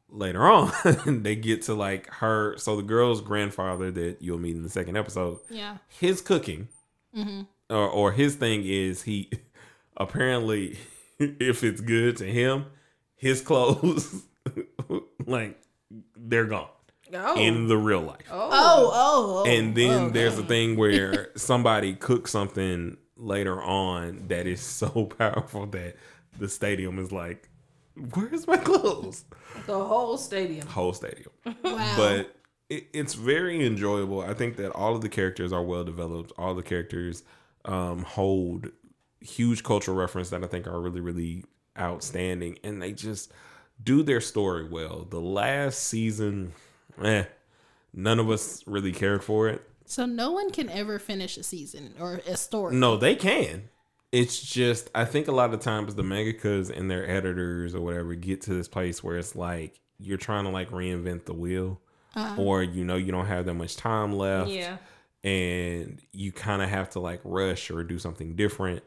later on they get to like her so the girl's grandfather that you'll meet in the second episode Yeah. his cooking mm-hmm. or, or his thing is he apparently if it's good to him his clothes like they're gone Oh. in the real life oh. Oh, oh, oh. and then oh, there's a thing where somebody cooks something later on that is so powerful that the stadium is like where's my clothes The whole stadium. whole stadium Wow. but it, it's very enjoyable. I think that all of the characters are well developed. All the characters um, hold huge cultural reference that I think are really, really outstanding, and they just do their story well. The last season, eh, none of us really cared for it. So no one can ever finish a season or a story. No, they can. It's just I think a lot of times the mangakas and their editors or whatever get to this place where it's like you're trying to like reinvent the wheel, or you know you don't have that much time left, Yeah. and you kind of have to like rush or do something different.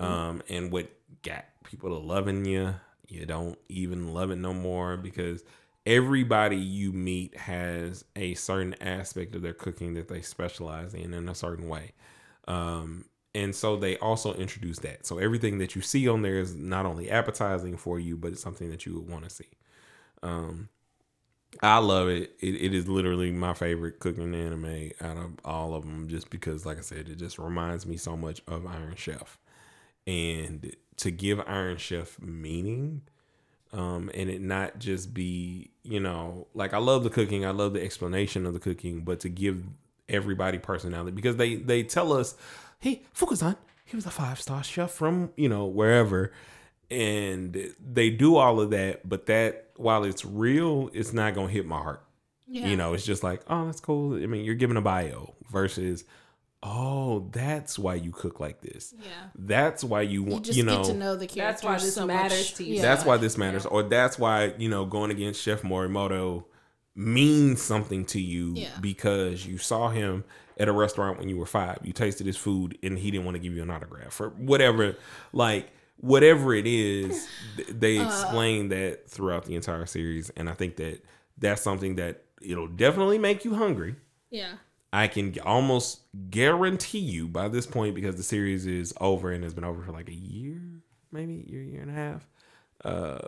Um, and what got people to loving you, you don't even love it no more because everybody you meet has a certain aspect of their cooking that they specialize in in a certain way. Um, and so they also introduce that. So everything that you see on there is not only appetizing for you, but it's something that you would want to see. Um, I love it. it. It is literally my favorite cooking anime out of all of them, just because, like I said, it just reminds me so much of Iron Chef. And to give Iron Chef meaning, um, and it not just be, you know, like I love the cooking, I love the explanation of the cooking, but to give everybody personality because they they tell us, hey, Fukuzan, he was a five star chef from you know wherever, and they do all of that, but that while it's real, it's not gonna hit my heart. Yeah. You know, it's just like, oh, that's cool. I mean, you're giving a bio versus, oh, that's why you cook like this. Yeah. That's why you You want, just you, know, get to know the characters. That's why this so matters much. to you. Yeah. that's why this matters, or that's why you know going against Chef Morimoto means something to you Yeah. because you saw him at a restaurant when you were five. You tasted his food and he didn't want to give you an autograph or whatever. Like whatever it is, th- they Uh. explain that throughout the entire series, and I think that that's something that it'll definitely make you hungry. Yeah. I can almost guarantee you by this point because the series is over and has been over for like a year, maybe year, year and a half. Uh,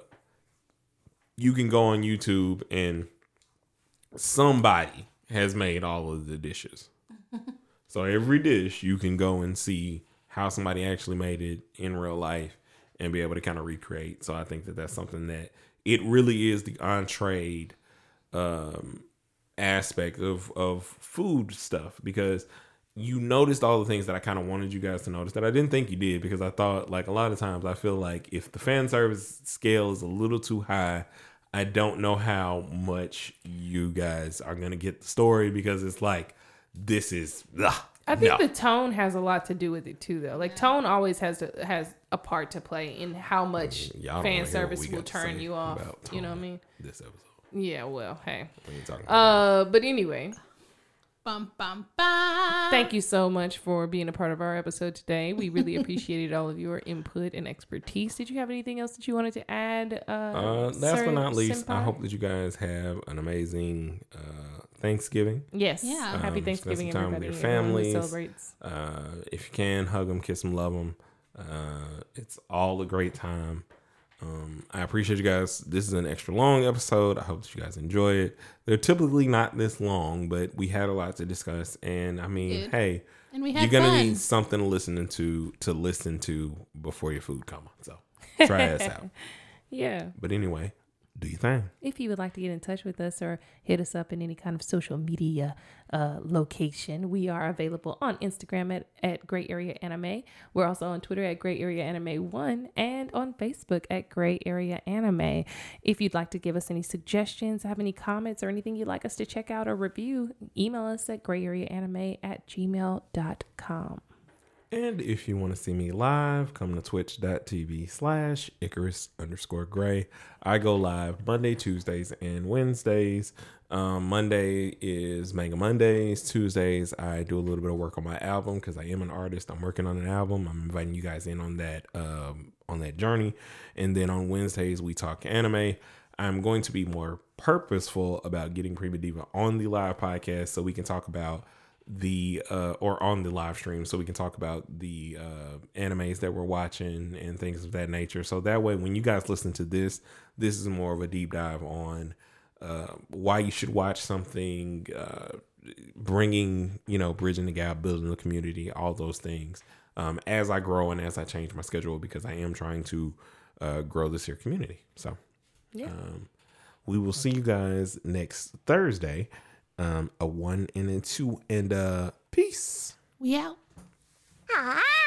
you can go on YouTube and somebody has made all of the dishes. so every dish you can go and see how somebody actually made it in real life and be able to kind of recreate. So I think that that's something that it really is the entree um, aspect of of food stuff because you noticed all the things that I kind of wanted you guys to notice that I didn't think you did because I thought like a lot of times I feel like if the fan service scale is a little too high, I don't know how much you guys are gonna get the story because it's like this is ugh, I think no. the tone has a lot to do with it too, though. Like tone always has to, has a part to play in how much mm, Y'all fan wanna hear what service will turn you off. You know what I mean? This episode. Yeah. Well, hey. We ain't talking about Uh, but anyway, Bum bum bum. thank you so much for being a part of our episode today. We really appreciated all of your input and expertise. Did you have anything else that you wanted to add? Uh, Uh, last Sir but not least, I hope that you guys have an amazing uh, Thanksgiving. Yes. Yeah. Happy Um, spend Thanksgiving, some time with everybody. your everyone families. celebrates. Uh, if you can, hug them, kiss them, love them. Uh, it's all a great time. Um, I appreciate you guys. This is an extra long episode. I hope that you guys enjoy it. They're typically not this long, but we had a lot to discuss. And I mean, Good. hey, And we you're gonna fun. need something to listen to to listen to before your food comes. So try us out. Yeah. But anyway, do your thing. If you would like to get in touch with us or hit us up in any kind of social media uh, location, we are available on Instagram at, at Gray Area Anime. We're also on Twitter at Gray Area Anime 1 and on Facebook at Gray Area Anime. If you'd like to give us any suggestions, have any comments, or anything you'd like us to check out or review, email us at grayareaanime at gmail.com. And if you want to see me live, come to twitch.tv slash Icarus underscore gray. I go live Monday, Tuesdays, and Wednesdays. Um, Monday is Manga Mondays. Tuesdays, I do a little bit of work on my album because I am an artist. I'm working on an album. I'm inviting you guys in on that um, on that journey. And then on Wednesdays, we talk anime. I'm going to be more purposeful about getting Prima Diva on the live podcast so we can talk about the uh or on the live stream so we can talk about the uh animes that we're watching and things of that nature. So that way when you guys listen to this this is more of a deep dive on uh why you should watch something uh bringing you know bridging the gap building the community all those things. Um as i grow and as i change my schedule because i am trying to uh grow this here community. So Yeah. um we will see you guys next thursday um a one and a two and uh peace We out. Ah!